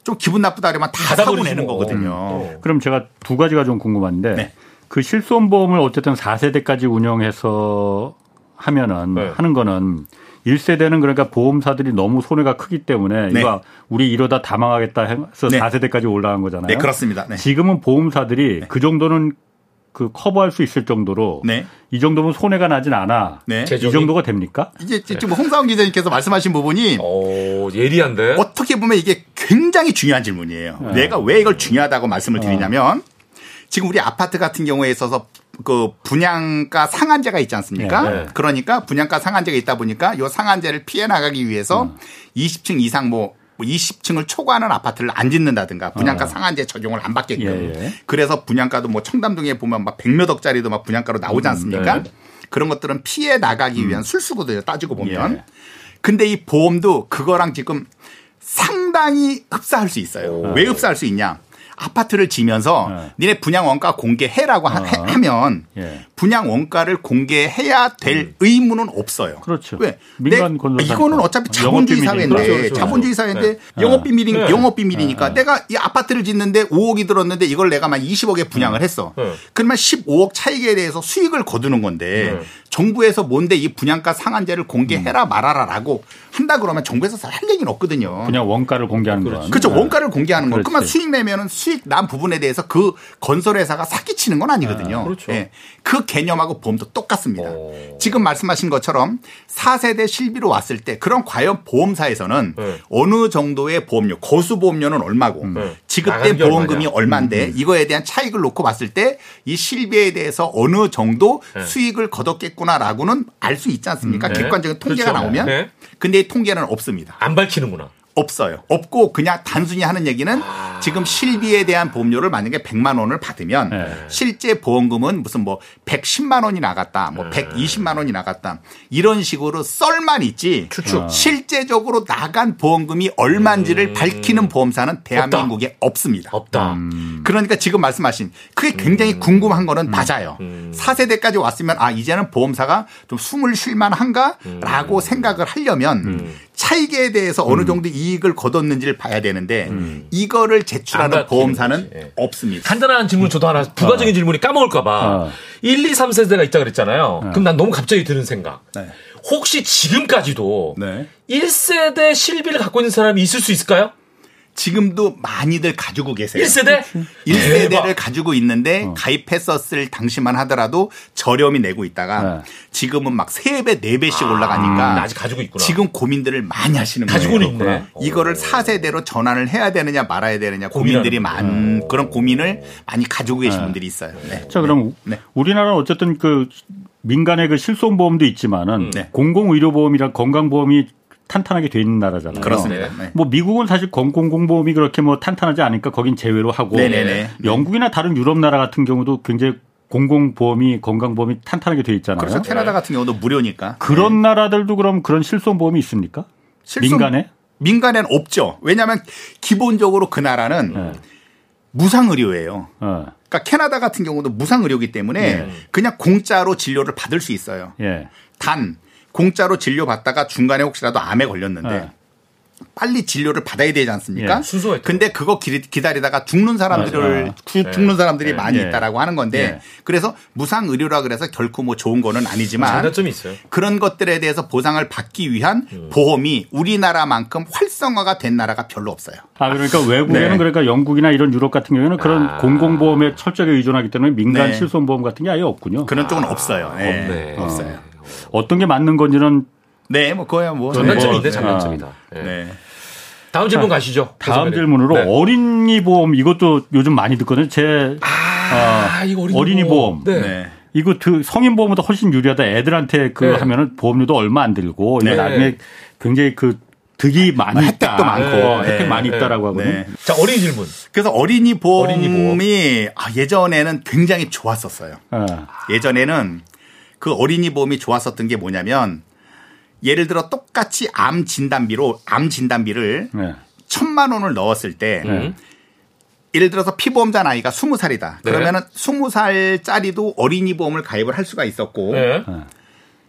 좀 기분 나쁘다 그러면 다 사고 내는 거거든요. 음. 그럼 제가 두 가지가 좀 궁금한데 네. 그 실손보험을 어쨌든 4세대까지 운영해서 하면은 네. 하는 거는 1세대는 그러니까 보험사들이 너무 손해가 크기 때문에 네. 이거 우리 이러다 다 망하겠다 해서 네. 4세대까지 올라간 거잖아요. 네, 그렇습니다. 네. 지금은 보험사들이 네. 그 정도는 그 커버할 수 있을 정도로 네. 이 정도면 손해가 나진 않아. 네. 이 정도가 됩니까? 이제 지금 홍사원 기자님께서 말씀하신 부분이 오, 예리한데 어떻게 보면 이게 굉장히 중요한 질문이에요. 네. 내가 왜 이걸 중요하다고 말씀을 드리냐면 어. 지금 우리 아파트 같은 경우에 있어서 그 분양가 상한제가 있지 않습니까? 네. 네. 그러니까 분양가 상한제가 있다 보니까 요 상한제를 피해 나가기 위해서 음. 20층 이상 뭐 뭐 20층을 초과하는 아파트를 안 짓는다든가 분양가 어. 상한제 적용을 안 받게끔. 예, 예. 그래서 분양가도 뭐 청담동에 보면 막 백몇 억짜리도 막 분양가로 나오지 음, 않습니까? 음, 네. 그런 것들은 피해 나가기 위한 음. 술수거든요. 따지고 보면. 예. 근데 이 보험도 그거랑 지금 상당히 흡사할 수 있어요. 오. 왜 흡사할 수 있냐? 아파트를 지면서 네. 니네 분양 원가 공개해라고 어. 하, 면 예. 분양 원가를 공개해야 될 음. 의무는 없어요. 그렇죠. 왜? 민간 내, 이거는 어차피 자본주의 사회인데 그렇죠, 그렇죠. 자본주의 사회인데 네. 영업 비밀이 네. 영업 비밀이니까 네. 내가 이 아파트를 짓는데 5억이 들었는데 이걸 내가 만 20억에 분양을 했어. 네. 그러면 15억 차익에 대해서 수익을 거두는 건데 네. 정부에서 뭔데 이 분양가 상한제를 공개해라 음. 말아라라고 한다 그러면 정부에서 할 얘기는 없거든요. 그냥 원가를 공개하는 거. 그렇죠. 원가를 공개하는 거. 그러면 수익 내면은 수익 난 부분에 대해서 그 건설회사가 사기치는 건 아니거든요. 아, 그렇죠. 네. 그 개념하고 보험도 똑같습니다. 오. 지금 말씀하신 것처럼 4세대 실비로 왔을 때 그럼 과연 보험사에서는 네. 어느 정도의 보험료, 거수 보험료는 얼마고 음. 네. 지급된 보험금이 얼마인데 음, 음. 이거에 대한 차익을 놓고 봤을 때 이 실비에 대해서 어느 정도 네. 수익을 거뒀겠구나라고는 알 수 있지 않습니까? 음. 네. 객관적인 통계가 그렇죠. 나오면. 네. 근데 이 통계는 없습니다. 안 밝히는구나. 없어요. 없고 그냥 단순히 하는 얘기는 아. 지금 실비에 대한 보험료를 만약에 100만 원을 받으면 네. 실제 보험금은 무슨 뭐 110만 원이 나갔다, 뭐 네. 120만 원이 나갔다 이런 식으로 썰만 있지 추측. 어. 실제적으로 나간 보험금이 얼마인지를 음. 밝히는 보험사는 대한민국에 없다. 없습니다. 없다. 음. 그러니까 지금 말씀하신 그게 굉장히 음. 궁금한 거는 음. 맞아요. 음. 4세대까지 왔으면 아 이제는 보험사가 좀 숨을 쉴 만한가라고 음. 생각을 하려면 차익에 대해서 어느 음. 정도 이익을 거뒀는지를 봐야 되는데 음. 이거를 제출하는 보험사는 예. 없습니다. 간단한 질문 저도 하나 부가적인 어. 질문이 까먹을까봐 어. 1, 2, 3세대가 있다 그랬잖아요. 어. 그럼 난 너무 갑자기 드는 생각. 네. 혹시 지금까지도 네. 1세대 실비를 갖고 있는 사람이 있을 수 있을까요? 지금도 많이들 가지고 계세요. 1세대? 1세대를 대박. 가지고 있는데 어. 가입했었을 당시만 하더라도 저렴히 내고 있다가 네. 지금은 막 3배, 4배씩 아, 올라가니까 음, 아직 가지고 있구나. 지금 고민들을 많이 하시는 가지고는 거예요. 있네. 이거를 4세대로 전환을 해야 되느냐 말아야 되느냐 고민들이 많 음. 그런 고민을 많이 가지고 계신 네. 분들이 있어요. 네. 자, 그럼 네. 우리나라는 어쨌든 그 민간의 그 실손보험도 있지만은 네. 공공의료보험이랑 건강보험이 탄탄하게 돼 있는 나라잖아요. 그렇습니다. 네. 뭐 미국은 사실 공공보험이 그렇게 뭐 탄탄하지 않으니까 거긴 제외로 하고 네네네. 영국이나 다른 유럽 나라 같은 경우도 굉장히 공공보험이 건강보험이 탄탄하게 돼 있잖아요. 그래서 캐나다 같은 경우도 무료니까. 그런 네. 나라들도 그럼 그런 실손보험이 있습니까? 실손, 민간에? 민간에는 없죠. 왜냐하면 기본적으로 그 나라는 네. 무상의료예요. 네. 그러니까 캐나다 같은 경우도 무상의료기 때문에 네. 그냥 공짜로 진료를 받을 수 있어요. 예. 단 공짜로 진료 받다가 중간에 혹시라도 암에 걸렸는데 네. 빨리 진료를 받아야 되지 않습니까? 예. 근데 그거 기다리다가 죽는 사람들을 구, 네. 죽는 사람들이 네. 많이 네. 있다라고 하는 건데 네. 그래서 무상 의료라 그래서 결코 뭐 좋은 거는 아니지만 장단점이 있어요. 그런 것들에 대해서 보상을 받기 위한 음. 보험이 우리나라만큼 활성화가 된 나라가 별로 없어요. 아 그러니까 외국에는 네. 그러니까 영국이나 이런 유럽 같은 경우에는 그런 아. 공공보험에 철저하게 의존하기 때문에 민간 실손보험 같은 게 아예 없군요. 그런 쪽은 아. 없어요. 없네. 없어요. 어떤 게 맞는 건지는 네, 뭐 그거야 뭐 장단점인데 장단점이다. 네. 다음 질문 가시죠. 다음 질문으로 네. 어린이 보험 이것도 요즘 많이 듣거든요. 제 아, 어, 이거 어린이, 어린이 보험. 보험. 네. 네. 이거 그 성인 보험보다 훨씬 유리하다. 애들한테 그 네. 하면은 보험료도 얼마 안 들고 이거 네. 나중에 굉장히 그 득이 많이 혜택도 있다. 많고 네. 혜택 많이 있다라고 하거든요. 자 어린이 질문. 그래서 어린이 보험이 어린이 보험. 아, 예전에는 굉장히 좋았었어요. 예전에는 그 어린이 보험이 좋았었던 게 뭐냐면 예를 들어 똑같이 암 진단비로 암 진단비를 네. 천만 원을 넣었을 때 네. 예를 들어서 피보험자 나이가 스무 살이다. 네. 그러면은 스무 살짜리도 어린이 보험을 가입을 할 수가 있었고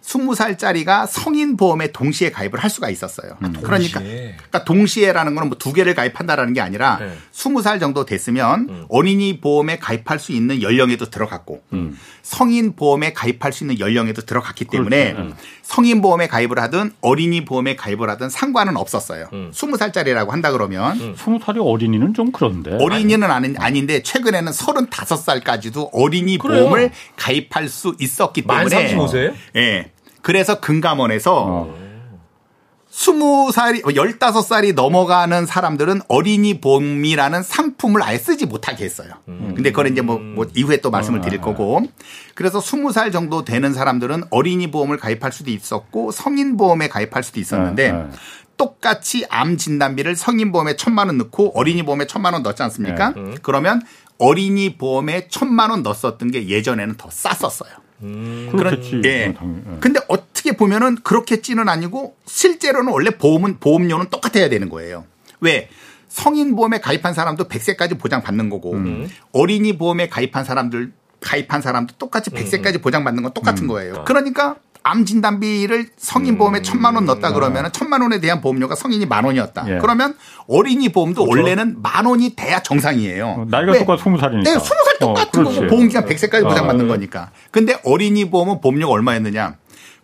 네. 네. 스무 살짜리가 성인 보험에 동시에 가입을 할 수가 있었어요. 음. 그러니까, 그러니까 동시에라는 거는 뭐 두 개를 가입한다라는 게 아니라 네. 스무 네. 살 정도 됐으면 음. 어린이 보험에 가입할 수 있는 연령에도 들어갔고 음. 성인 보험에 가입할 수 있는 연령에도 들어갔기 때문에 그렇죠. 음. 성인 보험에 가입을 하든 어린이 보험에 가입을 하든 상관은 없었어요. 음. 스무 살짜리라고 한다 그러면 음. 스무 살이 어린이는 좀 그런데 어린이는 아니, 아닌데 최근에는 서른다섯 살까지도 어린이 그래요. 보험을 가입할 수 있었기 때문에 만 35세? 예. 그래서 금감원에서 어. 20살이, 15살이 넘어가는 사람들은 어린이 보험이라는 상품을 아예 쓰지 못하게 했어요. 음. 근데 그걸 이제 뭐, 뭐 이후에 또 말씀을 드릴 거고. 그래서 20살 정도 되는 사람들은 어린이 보험을 가입할 수도 있었고 성인 보험에 가입할 수도 있었는데 네, 네. 똑같이 암 진단비를 성인 보험에 천만 원 넣고 어린이 보험에 천만 원 넣지 않습니까? 네. 그러면 어린이 보험에 천만 원 넣었었던 게 예전에는 더 쌌었어요. 음. 그런 예. 어, 근데 어떻게 보면은 그렇게찌는 아니고 실제로는 원래 보험은 보험료는 똑같아야 되는 거예요. 왜? 성인 보험에 가입한 사람도 100세까지 보장받는 거고 음. 어린이 보험에 가입한 사람들 가입한 사람도 똑같이 100세까지 음. 보장받는 건 똑같은 음. 거예요. 그러니까 암 진단비를 성인 보험에 음. 천만 원 넣었다 그러면 천만 원에 대한 보험료가 성인이 만 원이었다. 예. 그러면 어린이 보험도 그렇죠. 원래는 만 원이 돼야 정상이에요. 어, 나이가 왜? 똑같아 스무 살이니까. 네, 스무 살 어, 똑같은 어, 거고 보험기간 100세까지 보장받는 어, 거니까. 근데 어린이 보험은 보험료가 얼마였느냐?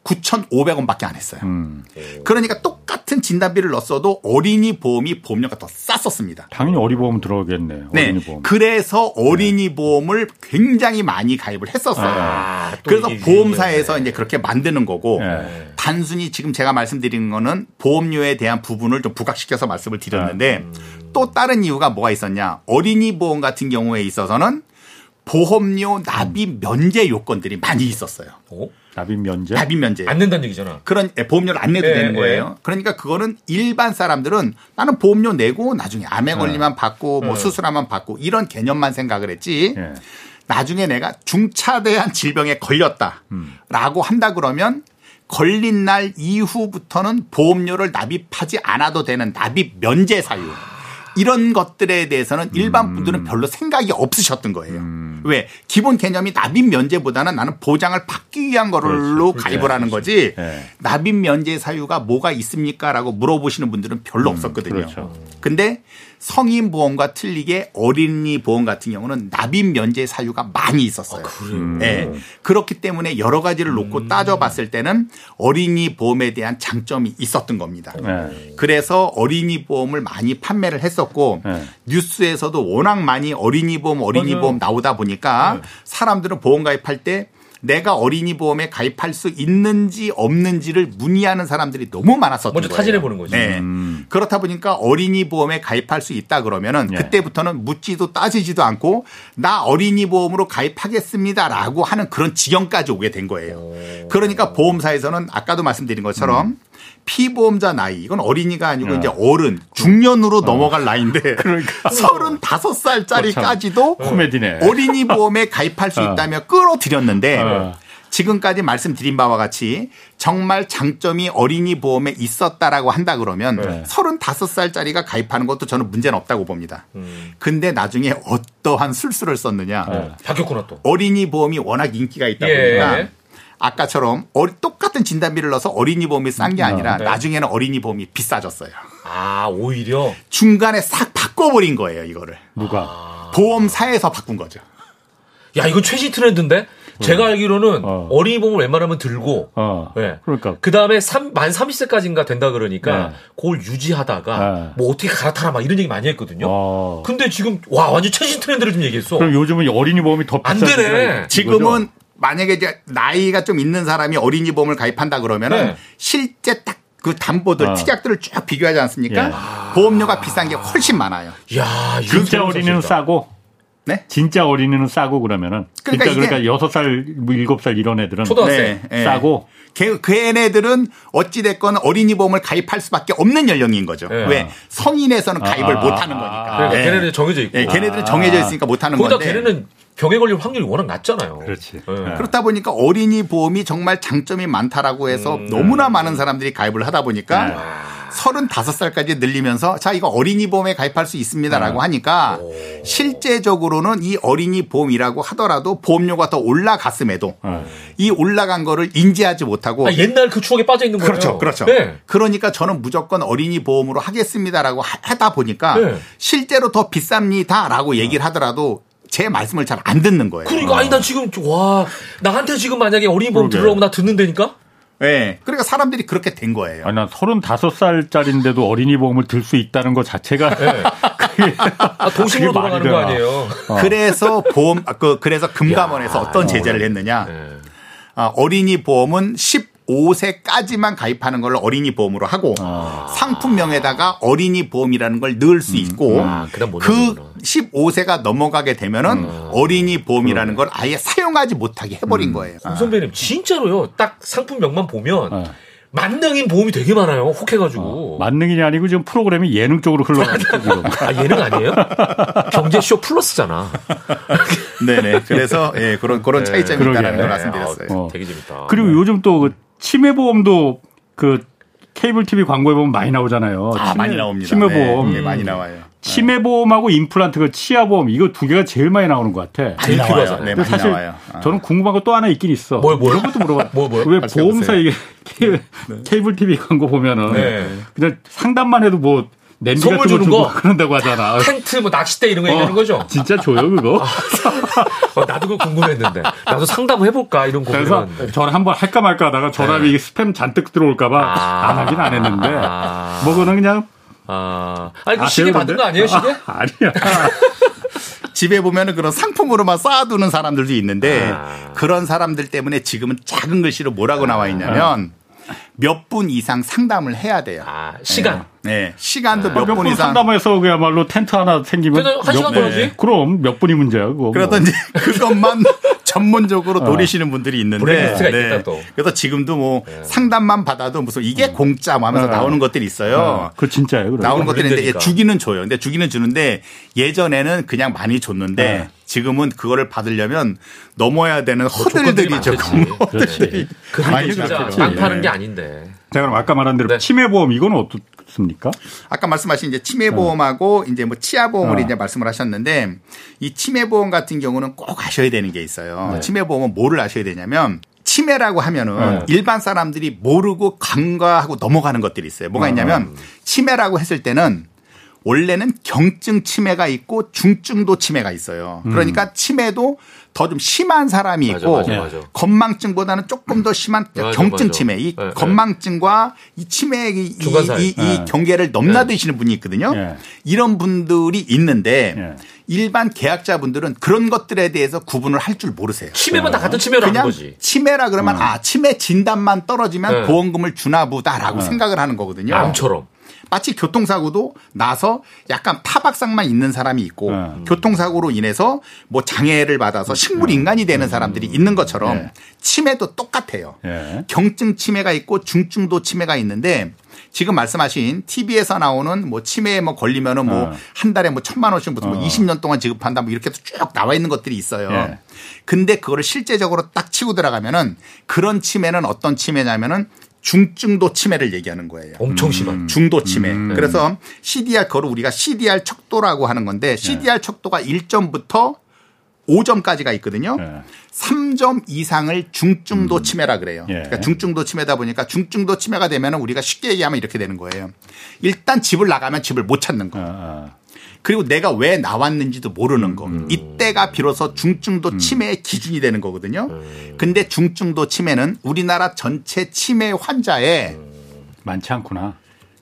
9,500원밖에 안 했어요. 음. 그러니까 똑같은 진단비를 넣었어도 어린이 보험이 보험료가 더 쌌었습니다. 당연히 어린이 보험 들어오겠네요. 네. 어린이 보험. 그래서 어린이 네. 보험을 굉장히 많이 가입을 했었어요. 아, 그래서 보험사에서 이제 그렇게 만드는 거고 네. 단순히 지금 제가 말씀드리는 거는 보험료에 대한 부분을 좀 부각시켜서 말씀을 드렸는데 음. 또 다른 이유가 뭐가 있었냐? 어린이 보험 같은 경우에 있어서는 보험료 납입 면제 요건들이 많이 있었어요. 어? 납입 면제? 납입 면제. 안 낸다는 얘기잖아. 그런 예, 보험료를 안 내도 네, 되는 거예요. 네. 그러니까 그거는 일반 사람들은 나는 보험료 내고 나중에 암에 걸리면 네. 받고 뭐 네. 수술하면 받고 이런 개념만 생각을 했지. 네. 나중에 내가 중차대한 질병에 걸렸다라고 음. 한다 그러면 걸린 날 이후부터는 보험료를 납입하지 않아도 되는 납입 면제 사유. 이런 것들에 대해서는 일반 음. 분들은 별로 생각이 없으셨던 거예요. 음. 왜? 기본 개념이 납입 면제보다는 나는 보장을 받기 위한 거로 그렇죠. 가입을 하는 거지 네. 납입 면제 사유가 뭐가 있습니까라고 물어보시는 분들은 별로 음. 없었거든요. 그렇죠. 근데 성인 보험과 틀리게 어린이 보험 같은 경우는 납입 면제 사유가 많이 있었어요. 아, 그래요? 네. 그렇기 때문에 여러 가지를 놓고 음. 따져봤을 때는 어린이 보험에 대한 장점이 있었던 겁니다. 네. 그래서 어린이 보험을 많이 판매를 했었고 네. 뉴스에서도 워낙 많이 어린이 보험 어린이 맞아요. 보험 나오다 보니까 네. 사람들은 보험 가입할 때 내가 어린이 보험에 가입할 수 있는지 없는지를 문의하는 사람들이 너무 많았었던 먼저 거예요. 타진해 보는 거죠. 네. 음. 그렇다 보니까 어린이 보험에 가입할 수 있다 그러면은 네. 그때부터는 묻지도 따지지도 않고 나 어린이 보험으로 가입하겠습니다라고 하는 그런 지경까지 오게 된 거예요. 오. 그러니까 보험사에서는 아까도 말씀드린 것처럼 음. 피보험자 나이 이건 어린이가 아니고 어. 이제 어른 중년으로 어. 넘어갈 나이인데 <laughs> 그러니까 35살짜리까지도 코미디네. 어린이 보험에 가입할 수 어. 있다며 끌어들였는데 어. 지금까지 말씀드린 바와 같이 정말 장점이 어린이 보험에 있었다라고 한다 그러면 네. 35살짜리가 가입하는 것도 저는 문제는 없다고 봅니다. 음. 근데 나중에 어떠한 술수를 썼느냐. 네. 바뀌었구나 또. 어린이 보험이 워낙 인기가 있다 예. 보니까 아까처럼 똑 같은 진단비를 넣어서 어린이 보험이 싼 게 아니라 네. 나중에는 어린이 보험이 비싸졌어요. 아 오히려 중간에 싹 바꿔버린 거예요 이거를. 누가? 아. 보험사에서 바꾼 거죠. 야 이거 최신 트렌드인데? 제가 알기로는 어. 린이 보험을 웬만하면 들고, 어. 네. 그러니까 그 다음에 만 30세까지인가 된다 그러니까 네. 그걸 유지하다가 네. 뭐 어떻게 갈아타라 막 이런 얘기 많이 했거든요. 어. 근데 지금 와 완전 최신 트렌드를 좀 얘기했어. 그럼 요즘은 어린이 보험이 더안 되네. 지금은 만약에 이제 나이가 좀 있는 사람이 어린이 보험을 가입한다 그러면은 네. 실제 딱 그 담보들 어. 특약들을 쭉 비교하지 않습니까? 예. 보험료가 비싼 게 훨씬 많아요. 야, 진짜 어린이는 싸고 네? 진짜 어린이는 싸고 그러면은 그러니까 진짜 그러니까 여섯 살, 뭐 일곱 살 이런 애들은 초등학생 네, 싸고 그, 그 애네들은 어찌 됐건 어린이 보험을 가입할 수밖에 없는 연령인 거죠. 네. 왜 성인에서는 가입을 아, 못 하는 거니까. 그러니까 네. 걔네들은 정해져 있고. 네, 걔네들은 정해져 있으니까 못 하는 건데. 걔네는 병에 걸릴 확률이 워낙 낮잖아요. 그렇지. 네. 그렇다 보니까 어린이 보험이 정말 장점이 많다라고 해서 음, 너무나 많은 사람들이 가입을 하다 보니까 네. 35살까지 늘리면서 자 이거 어린이 보험에 가입할 수 있습니다라고 네. 하니까 실제적으로는 이 어린이 보험이라고 하더라도 보험료가 더 올라갔음에도 네. 이 올라간 거를 인지하지 못하고 아, 옛날 그 추억에 빠져 있는 거예요. 그렇죠, 그렇죠. 네. 그러니까 저는 무조건 어린이 보험으로 하겠습니다라고 하다 보니까 네. 실제로 더 비쌉니다라고 얘기를 하더라도 제 말씀을 잘 안 듣는 거예요. 그러니까 아니 나 지금 와 나한테 지금 만약에 어린이 보험 들으라고 나 듣는다니까 네. 그러니까 사람들이 그렇게 된 거예요. 아니, 난 35살짜리인데도 어린이 보험을 들 수 있다는 것 자체가. 네. <laughs> 그게, 아, 동심으로 돌아가는 거 아니에요. 어. 그래서 보험, 그, 그래서 금감원에서 야, 어떤 제재를 했느냐. 네. 아, 어린이 보험은 10 5세까지만 가입하는 걸 어린이 보험으로 하고 아. 상품명에다가 어린이 보험이라는 걸 넣을 수 음. 있고 음. 아, 그 15세가 넘어가게 되면은 음. 어린이 보험이라는 걸 아예 사용하지 못하게 해버린 음. 거예요. 송 선배님 진짜로요. 딱 상품명만 보면 네. 만능인 보험이 되게 많아요. 혹해가지고. 어, 만능이 아니고 지금 프로그램이 예능 쪽으로 흘러가죠. <laughs> 아 예능 아니에요? 경제쇼 플러스잖아. <laughs> 네네. 그래서 예 그런 그런 네. 차이점이 있다는 걸 말씀드렸어요. 어. 되게 재밌다. 그리고 네. 요즘 또그 치매 보험도 그 케이블 TV 광고에 보면 많이 나오잖아요. 아, 치매, 많이 나옵니다. 치매 보험. 네, 네, 많이 나와요. 치매 보험하고 임플란트가 치아 보험 이거 두 개가 제일 많이 나오는 것 같아. 많이 나와요. 네, 많이 사실 나와요. 아. 저는 궁금한 거 또 하나 있긴 있어. 뭘, 뭘? 이런 것도 물어봐. 뭐, 뭐, 왜 보험사 이게 <laughs> 네. 케이블 TV 광고 보면은 네. 그냥 상담만 해도 뭐 냄비 선물 주는 거 그런다고 하잖아. <laughs> 텐트 뭐 낚싯대 이런 거 어, 얘기하는 거죠? 진짜 줘요 그거? 아, <laughs> 어, 나도 그거 궁금했는데 나도 상담을 해볼까 이런 거. 그래서 저는 한번 할까 말까 하다가 전화비 네. 스팸 잔뜩 들어올까봐 아, 안 하긴 안 했는데 아, 뭐 그는 그냥 아 아니 그 시계 받은 거 아니에요 시계? 아, 아니야. <laughs> 집에 보면은 그런 상품으로만 쌓아두는 사람들도 있는데 아. 그런 사람들 때문에 지금은 작은 글씨로 뭐라고 나와 있냐면 몇 분 이상 상담을 해야 돼요. 아, 시간. 네. 네. 시간도 아, 몇분 이상. 상담해서 그야말로 텐트 하나 생기면. 한 시간 걸지 네. 그럼 몇 분이 문제야, 그거. 그러던지 뭐. <laughs> 그것만 <laughs> 전문적으로 어. 노리시는 분들이 있는데. 네. 그래서 지금도 뭐 네. 상담만 받아도 무슨 이게 음. 공짜 뭐 하면서 네. 나오는 것들이 있어요. 어. 그 진짜예요. 그럼. 나오는 것들이 있는데 주기는 줘요. 근데 주기는 주는데 예전에는 그냥 많이 줬는데 네. 지금은 그거를 받으려면 넘어야 되는 뭐 허들들이 조금 <laughs> 허들들이 많이 빵 파는 게 아닌데. 자 그럼 아까 말한 대로 네. 치매 보험 이거는 어떻습니까? 아까 말씀하신 이제 치매 보험하고 네. 이제 뭐 치아 보험을 어. 이제 말씀을 하셨는데 이 치매 보험 같은 경우는 꼭 아셔야 되는 게 있어요. 네. 치매 보험은 뭐를 아셔야 되냐면 치매라고 하면은 네. 일반 사람들이 모르고 간과하고 넘어가는 것들이 있어요. 뭐가 어. 있냐면 치매라고 했을 때는 원래는 경증 치매가 있고 중증도 치매가 있어요. 음. 그러니까 치매도 더 좀 심한 사람이 있고 맞아, 맞아, 맞아. 건망증보다는 조금 더 심한 경증 치매, 이 네, 네. 건망증과 이 치매 이, 이, 이, 이 네. 경계를 넘나드시는 분이 있거든요. 네. 이런 분들이 있는데 네. 일반 계약자분들은 그런 것들에 대해서 구분을 할 줄 모르세요. 치매만 다 같은 치매라는 그냥 거지. 치매라 그러면 음. 아 치매 진단만 떨어지면 보험금을 주나 보다라고 생각을 하는 거거든요. 암처럼. 마치 교통사고도 나서 약간 타박상만 있는 사람이 있고 음. 교통사고로 인해서 뭐 장애를 받아서 식물 네. 인간이 되는 사람들이 음. 있는 것처럼 네. 치매도 똑같아요. 네. 경증 치매가 있고 중증도 치매가 있는데 지금 말씀하신 TV에서 나오는 뭐 치매에 뭐 걸리면은 뭐한 달에 뭐 천만 원씩 무슨 뭐 20년 동안 지급한다 뭐 이렇게 쭉 나와 있는 것들이 있어요. 예. 근데 그거를 실제적으로 딱 치고 들어가면은 그런 치매는 어떤 치매냐면은 중증도 치매를 얘기하는 거예요. 엄청 심한. 음. 중도 치매. 음. 그래서 CDR 그걸 우리가 CDR 척도라고 하는 건데 CDR 척도가 1점부터 5점까지가 있거든요. 네. 3점 이상을 중증도 음. 치매라 그래요. 예. 그러니까 중증도 치매다 보니까 중증도 치매가 되면 우리가 쉽게 얘기하면 이렇게 되는 거예요. 일단 집을 나가면 집을 못 찾는 거. 아, 아. 그리고 내가 왜 나왔는지도 모르는 거. 음. 이때가 비로소 중증도 음. 치매의 기준이 되는 거거든요. 음. 근데 중증도 치매는 우리나라 전체 치매 환자의 많지 않구나.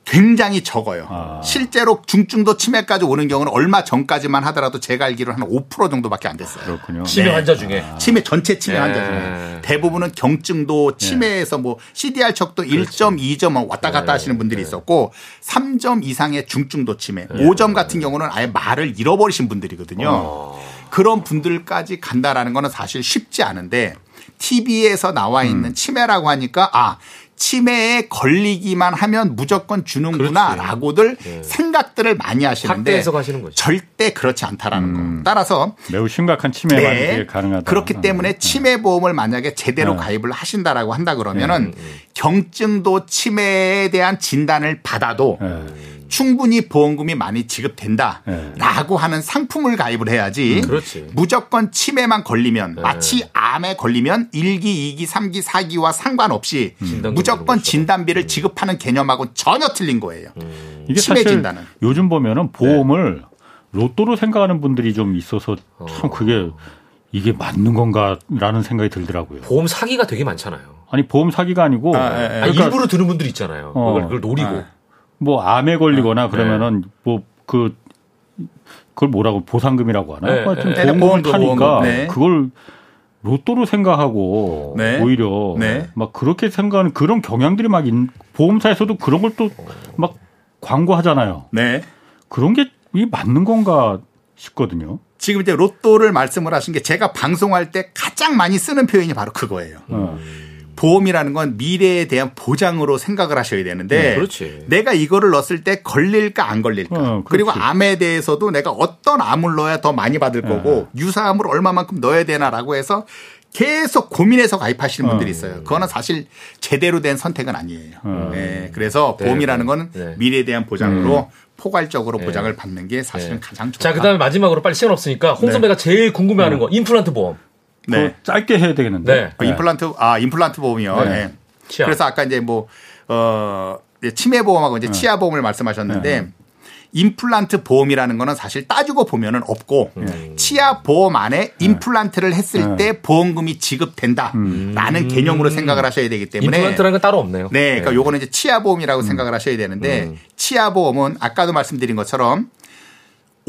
굉장히 적어요. 아. 실제로 중증도 치매까지 오는 경우는 얼마 전까지만 하더라도 제가 알기로 한 5% 정도밖에 안 됐어요. 그렇군요. 치매 네. 환자 중에. 아. 치매 전체 치매 네. 환자 중에. 대부분은 경증도 네. 치매에서 뭐 CDR 척도 그렇지. 1점, 2점 왔다 갔다 네. 하시는 분들이 네. 있었고 3점 이상의 중증도 치매. 5점 같은 경우는 아예 말을 잃어버리신 분들이거든요. 어. 그런 분들까지 간다라는 거는 사실 쉽지 않은데 TV에서 나와 있는 음. 치매라고 하니까 아 치매에 걸리기만 하면 무조건 주는구나라고들 네. 생각들을 많이 하시는데 절대 그렇지 않다라는 음. 거. 따라서 매우 심각한 치매만 네. 가능하다. 그렇기 음. 때문에 치매 보험을 만약에 제대로 네. 가입을 하신다라고 한다 그러면은 네. 경증도 치매에 대한 진단을 받아도 네. 충분히 보험금이 많이 지급된다라고 네. 하는 상품을 가입을 해야지 음, 무조건 치매만 걸리면 네. 마치 암에 걸리면 1기, 2기, 3기, 4기와 상관없이 음. 무조건 진단비를 지급하는 개념하고 전혀 틀린 거예요. 음. 이게 치매 진단은 요즘 보면은 보험을 네. 로또로 생각하는 분들이 좀 있어서 참 그게 이게 맞는 건가라는 생각이 들더라고요. 보험 사기가 되게 많잖아요. 아니 보험 사기가 아니고 아, 예, 예. 그러니까 일부러 드는 분들 있잖아요. 어. 그걸, 그걸 노리고. 아. 뭐 암에 걸리거나 아, 그러면은 네. 뭐그 그걸 뭐라고 보상금이라고 하나? 네, 하여튼 네. 보험금을 타니까 네. 그걸 로또로 생각하고 네. 오히려 네. 막 그렇게 생각하는 그런 경향들이 막 있, 보험사에서도 그런 걸 또 막 광고하잖아요. 네. 그런 게 이 맞는 건가 싶거든요. 지금 이제 로또를 말씀을 하신 게 제가 방송할 때 가장 많이 쓰는 표현이 바로 그거예요. 음. 보험이라는 건 미래에 대한 보장으로 생각을 하셔야 되는데 네, 내가 이거를 넣었을 때 걸릴까 안 걸릴까 어, 그리고 암에 대해서도 내가 어떤 암을 넣어야 더 많이 받을 거고 네. 유사암을 얼마만큼 넣어야 되나라고 해서 계속 고민해서 가입하시는 분들이 어. 있어요. 그거는 사실 제대로 된 선택은 아니에요. 어. 네. 그래서 네, 보험이라는 건 네. 미래에 대한 보장으로 음. 포괄적으로 네. 보장을 받는 게 사실은 가장 좋다. 자, 그다음에 마지막으로 빨리 시간 없으니까 홍 선배가 제일 궁금해하는 거 임플란트 보험. 네. 짧게 해야 되겠는데. 네. 그 임플란트 아 임플란트 보험이요. 네. 네. 그래서 아까 이제 뭐어 치매 보험하고 이제 네. 치아 보험을 말씀하셨는데 네. 임플란트 보험이라는 거는 사실 따지고 보면은 없고 음. 치아 보험 안에 네. 임플란트를 했을 때 보험금이 지급된다라는 음. 개념으로 생각을 하셔야 되기 때문에 임플란트라는 건 따로 없네요. 네, 그러니까 요거는 이제 치아 보험이라고 음. 생각을 하셔야 되는데 음. 치아 보험은 아까도 말씀드린 것처럼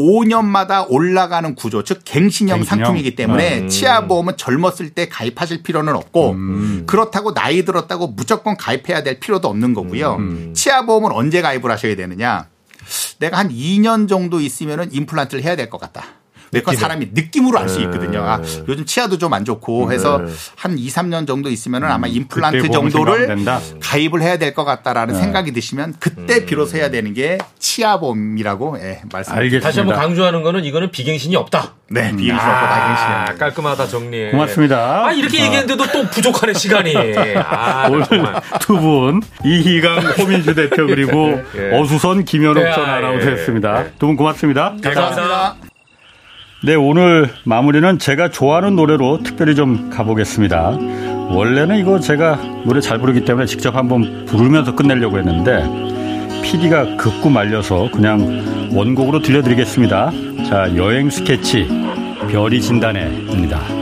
5년마다 올라가는 구조, 즉 갱신형, 갱신형? 상품이기 때문에 음. 치아보험은 젊었을 때 가입하실 필요는 없고 음. 그렇다고 나이 들었다고 무조건 가입해야 될 필요도 없는 거고요. 음. 치아보험은 언제 가입을 하셔야 되느냐? 내가 한 2년 정도 있으면은 임플란트를 해야 될 것 같다. 내건 사람이 느낌으로 알 수 있거든요. 아, 네. 요즘 치아도 좀 안 좋고 해서 네. 한 2, 3년 정도 있으면은 아마 음, 임플란트 정도를 가입을 해야 될 것 같다라는 네. 생각이 드시면 그때 음. 비로소 해야 되는 게 치아보험이라고 예, 말씀드립니다. 다시 한번 강조하는 거는 이거는 비갱신이 없다. 네, 음. 비갱신 없고 다 갱신이 아, 깔끔하다 정리. 고맙습니다. 아 이렇게 어. 얘기했는데도 또 부족하네 시간이. 아, 오늘 두 분 이희강 호민주 대표 그리고 <laughs> 예. 어수선 김현욱 전 아나운서였습니다. 두 분 고맙습니다. 네, 감사합니다. 네, 오늘 마무리는 제가 좋아하는 노래로 특별히 좀 가보겠습니다. 원래는 이거 제가 노래 잘 부르기 때문에 직접 한번 부르면서 끝내려고 했는데 PD가 극구 말려서 그냥 원곡으로 들려드리겠습니다. 자, 여행 스케치 별이 진단해입니다.